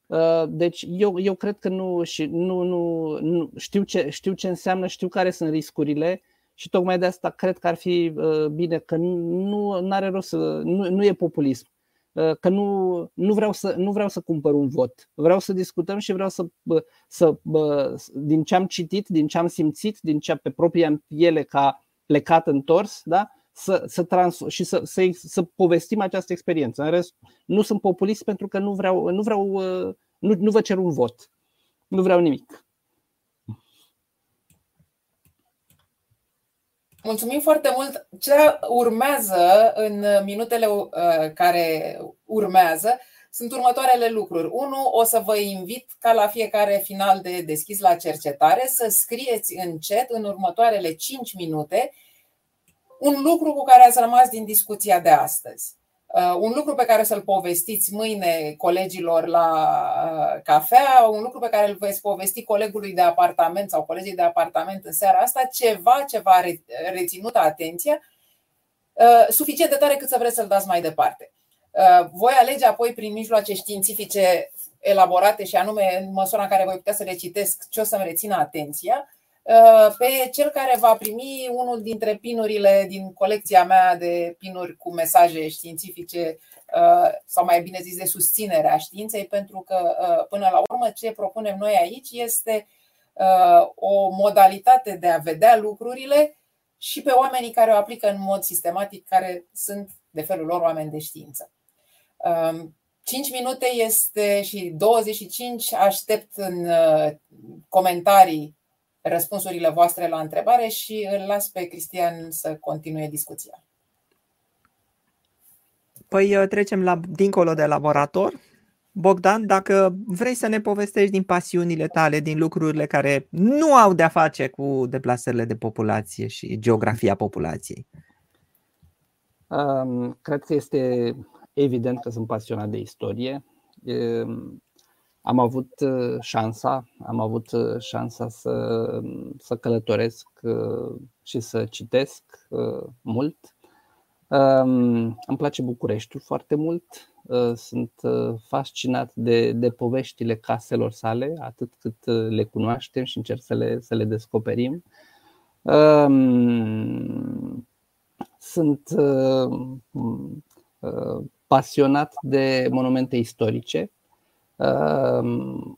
Uh, deci eu, eu cred că nu, și nu, nu, nu știu, ce, știu ce înseamnă, știu care sunt riscurile și tocmai de asta cred că ar fi uh, bine că nu are rost să, nu, nu e populism. Uh, că nu, nu, vreau să, nu vreau să cumpăr un vot. Vreau să discutăm și vreau să, să din ce am citit, din ce am simțit, din ce pe propria piele ca plecat întors, da? să, să trans- și să, să, să povestim această experiență. În rest, nu sunt populist pentru că nu vreau, nu vreau, uh, nu, nu vă cer un vot. Nu vreau nimic. Mulțumim foarte mult. Ce urmează în minutele uh, care urmează sunt următoarele lucruri. Unu, o să vă invit ca la fiecare final de deschis la cercetare să scrieți în chat în următoarele 5 minute un lucru cu care ați rămas din discuția de astăzi. Uh, un lucru pe care să-l povestiți mâine colegilor la uh, cafea, un lucru pe care îl veți povesti colegului de apartament sau colegii de apartament în seara asta, ceva ce v-a reținut atenția, uh, suficient de tare cât să vreți să-l dați mai departe. Voi alege apoi prin mijloace științifice elaborate și anume în măsura în care voi putea să le citesc ce o să-mi rețină atenția, pe cel care va primi unul dintre pinurile din colecția mea de pinuri cu mesaje științifice sau mai bine zis de susținere a științei, pentru că până la urmă ce propunem noi aici este o modalitate de a vedea lucrurile și pe oamenii care o aplică în mod sistematic, care sunt de felul lor oameni de știință. 5 minute este și 25. Aștept în comentarii răspunsurile voastre la întrebare și îl las pe Cristian să continue discuția. Păi uh, trecem la dincolo de laborator. Bogdan, dacă vrei să ne povestești din pasiunile tale, din lucrurile care nu au de-a face cu deplasările de populație și geografia populației. Um, cred că este evident că sunt pasionat de istorie. Um, am avut uh, șansa, am avut uh, șansa să, să călătoresc uh, și să citesc mult. Um, îmi place Bucureștiul foarte mult. Sunt fascinat de, de poveștile caselor sale, atât cât le cunoaștem și încerc să le, să le descoperim. Um, sunt pasionat de monumente istorice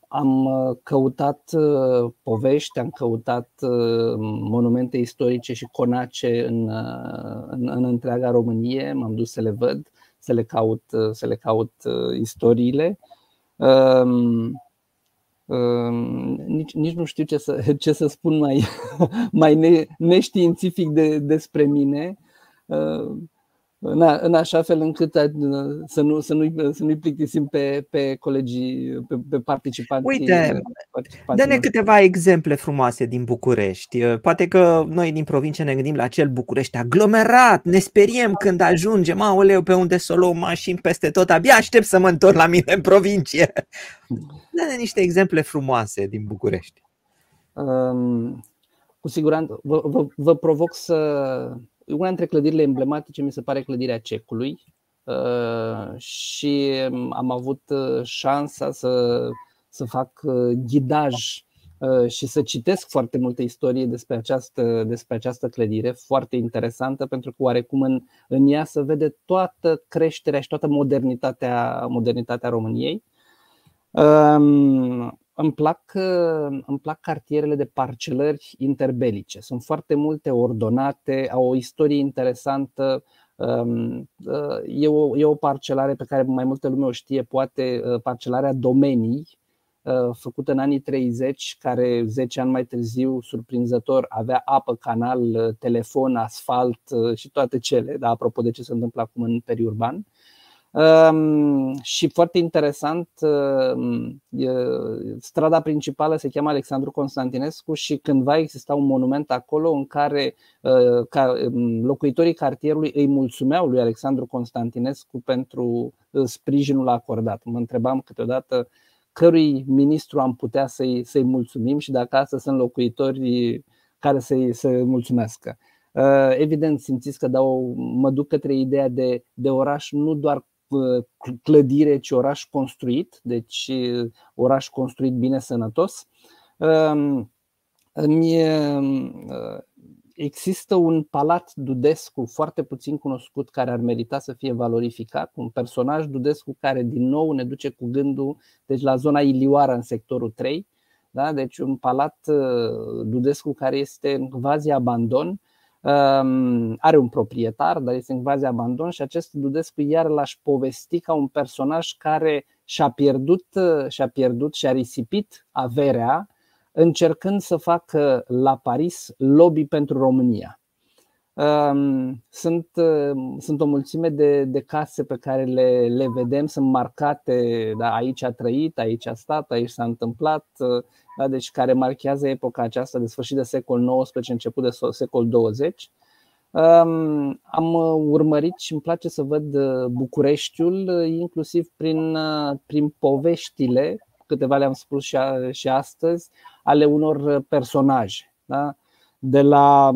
am uh, căutat uh, povești, am căutat uh, monumente istorice și conace în, în, în întreaga Românie, m-am dus să le văd, să le caut, să le caut istoriile. Um, um, nici, nici nu știu ce să, ce să spun mai, mai ne, neștiințific de, despre mine în, a, în așa fel încât să, nu, să, nu, să nu-i plictisim pe, pe colegii, pe, pe participanții. Uite, dă-ne câteva exemple frumoase din București. Poate că noi din provincie ne gândim la acel București aglomerat, ne speriem când ajungem, aoleu, pe unde să o luăm mașini peste tot, abia aștept să mă întorc la mine în provincie. Dă-ne niște exemple frumoase din București. Um, cu siguranță, vă, vă, vă provoc să una dintre clădirile emblematice mi se pare clădirea Cecului uh, și am avut uh, șansa să, să fac uh, ghidaj și să citesc foarte multe istorie despre această, despre această clădire, foarte interesantă, pentru că oarecum în, în ea se vede toată creșterea și toată modernitatea, modernitatea României. Um, îmi plac, uh, îmi plac cartierele de parcelări interbelice. Sunt foarte multe ordonate, au o istorie interesantă. Um, uh, e o, e o parcelare pe care mai multă lume o știe, poate uh, parcelarea domenii, făcută în anii 30, care 10 ani mai târziu, surprinzător, avea apă, canal, telefon, asfalt și toate cele, da, apropo de ce se întâmplă acum în periurban. Um, și foarte interesant, uh, strada principală se cheamă Alexandru Constantinescu și cândva exista un monument acolo în care uh, ca, um, locuitorii cartierului îi mulțumeau lui Alexandru Constantinescu pentru uh, sprijinul acordat. Mă întrebam câteodată cărui ministru am putea să-i, să-i mulțumim și dacă asta sunt locuitori care să-i, să mulțumească. Evident, simțiți că dau, mă duc către ideea de, de oraș nu doar clădire, ci oraș construit, deci oraș construit bine sănătos. Există un palat Dudescu foarte puțin cunoscut care ar merita să fie valorificat, un personaj Dudescu care din nou ne duce cu gândul deci la zona Ilioară în sectorul 3, da? deci un palat Dudescu care este quasi abandon, are un proprietar, dar este în quasi abandon și acest Dudescu iar l-aș povesti ca un personaj care și-a pierdut, și-a pierdut și-a risipit averea încercând să facă la Paris lobby pentru România. Sunt, sunt o mulțime de, de case pe care le, le vedem, sunt marcate, da, aici a trăit, aici a stat, aici s-a întâmplat, da, deci care marchează epoca aceasta de sfârșit de secol XIX, început de secol 20. Am urmărit și îmi place să văd Bucureștiul, inclusiv prin, prin poveștile, câteva le-am spus și, a, și astăzi, ale unor personaje. Da? De la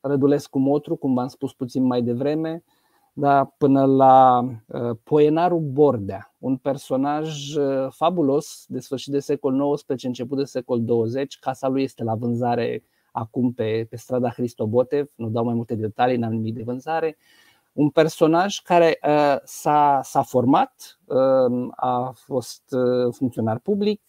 Rădulescu Motru, cum v-am spus puțin mai devreme, da, până la uh, Poenarul Bordea, un personaj uh, fabulos de sfârșit de secol XIX, început de secol 20. Casa lui este la vânzare acum pe, pe strada Hristobotev, nu dau mai multe detalii, n-am nimic de vânzare. Un personaj care uh, s-a, s-a format, uh, a fost uh, funcționar public,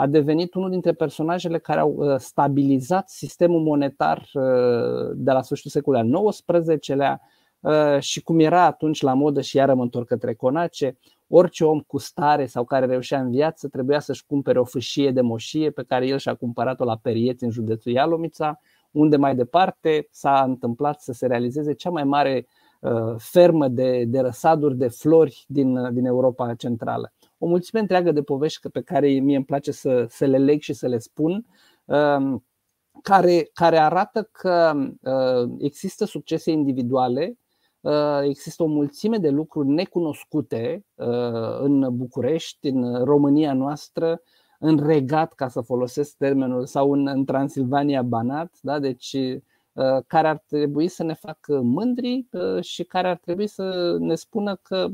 a devenit unul dintre personajele care au uh, stabilizat sistemul monetar uh, de la sfârșitul secolului al XIX-lea uh, și cum era atunci la modă și iară mă întorc către conace, orice om cu stare sau care reușea în viață trebuia să-și cumpere o fâșie de moșie pe care el și-a cumpărat-o la Perieți în județul Ialomița, unde mai departe s-a întâmplat să se realizeze cea mai mare fermă de, de răsaduri de flori din, din Europa Centrală o mulțime întreagă de povești pe care mie îmi place să, să le leg și să le spun, um, care, care arată că uh, există succese individuale, uh, există o mulțime de lucruri necunoscute uh, în București, în România noastră, în regat, ca să folosesc termenul, sau în, în Transilvania Banat, da? deci care ar trebui să ne facă mândri și care ar trebui să ne spună că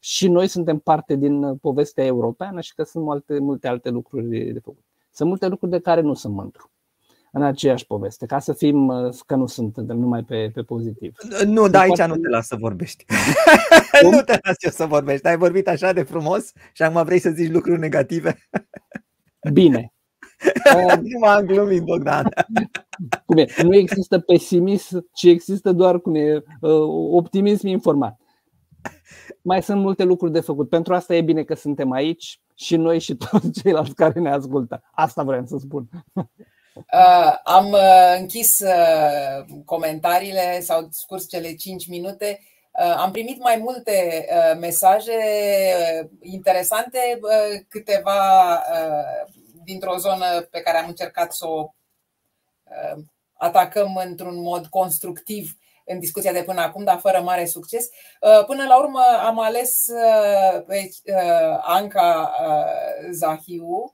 și noi suntem parte din povestea europeană și că sunt multe, multe alte lucruri de făcut. Sunt multe lucruri de care nu sunt mândru în aceeași poveste, ca să fim, că nu sunt numai pe, pe pozitiv. Nu, dar aici nu te las să vorbești. nu te las eu să vorbești. Ai vorbit așa de frumos și acum vrei să zici lucruri negative. Bine. nu m-am glumit, Bogdan. Cum e? Nu există pesimism, ci există doar cum e, optimism informat mai sunt multe lucruri de făcut. Pentru asta e bine că suntem aici și noi și toți ceilalți care ne ascultă. Asta vreau să spun. Uh, am uh, închis uh, comentariile, s-au scurs cele 5 minute. Uh, am primit mai multe uh, mesaje uh, interesante, câteva dintr-o zonă pe care am încercat să o atacăm într-un mod constructiv în discuția de până acum, dar fără mare succes. Uh, până la urmă am ales uh, pe uh, Anca Zahiu,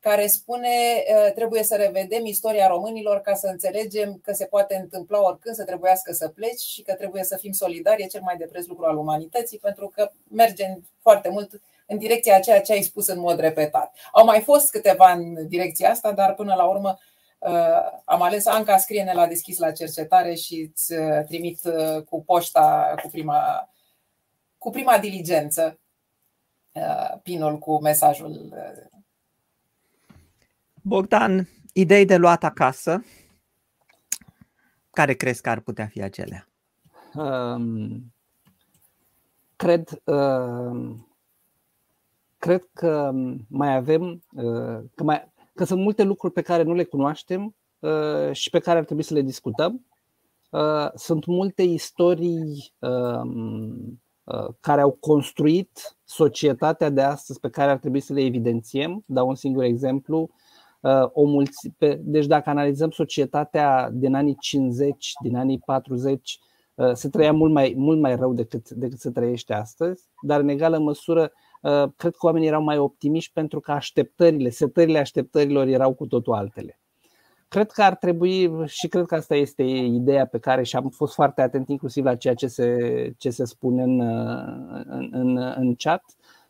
care spune trebuie să revedem istoria românilor ca să înțelegem că se poate întâmpla oricând să trebuiască să pleci și că trebuie să fim solidari, e cel mai de preț lucru al umanității, pentru că merge foarte mult în direcția a ceea ce ai spus în mod repetat. Au mai fost câteva în direcția asta, dar până la urmă Uh, am ales Anca, scrie-ne la deschis la cercetare și îți uh, trimit uh, cu poșta cu prima, cu prima diligență pinul cu mesajul. Bogdan, idei de luat acasă? Care crezi că ar putea fi acelea? Um, cred, uh, cred că mai avem, uh, că mai, că sunt multe lucruri pe care nu le cunoaștem uh, și pe care ar trebui să le discutăm. Uh, sunt multe istorii um, uh, care au construit societatea de astăzi pe care ar trebui să le evidențiem. Dau un singur exemplu. O mulți, deci dacă analizăm societatea din anii 50, din anii 40, se trăia mult mai, mult mai rău decât, decât se trăiește astăzi, dar în egală măsură Uh, cred că oamenii erau mai optimiști pentru că așteptările, setările așteptărilor erau cu totul altele. Cred că ar trebui, și cred că asta este ideea pe care și am fost foarte atent inclusiv la ceea ce se, ce se spune în, în, în, în chat,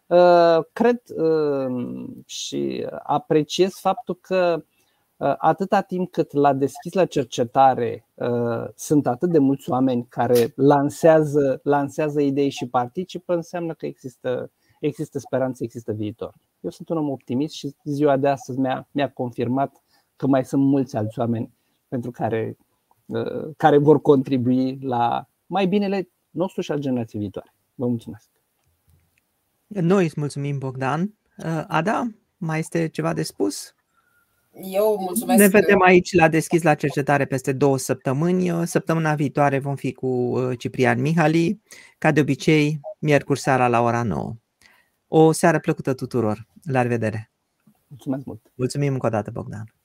uh, cred uh, și apreciez faptul că atâta timp cât la deschis la cercetare sunt atât de mulți oameni care lansează, lansează idei și participă, înseamnă că există, există speranță, există viitor. Eu sunt un om optimist și ziua de astăzi mi-a, mi-a confirmat că mai sunt mulți alți oameni pentru care, uh, care vor contribui la mai binele nostru și al generației viitoare. Vă mulțumesc! Noi îți mulțumim, Bogdan. Uh, Ada, mai este ceva de spus? Eu mulțumesc. Ne vedem aici la Deschis la Cercetare peste două săptămâni. Săptămâna viitoare vom fi cu uh, Ciprian Mihali, ca de obicei, miercuri seara la ora 9. O seară plăcută tuturor. La revedere! Mulțumesc mult! Mulțumim încă o dată, Bogdan!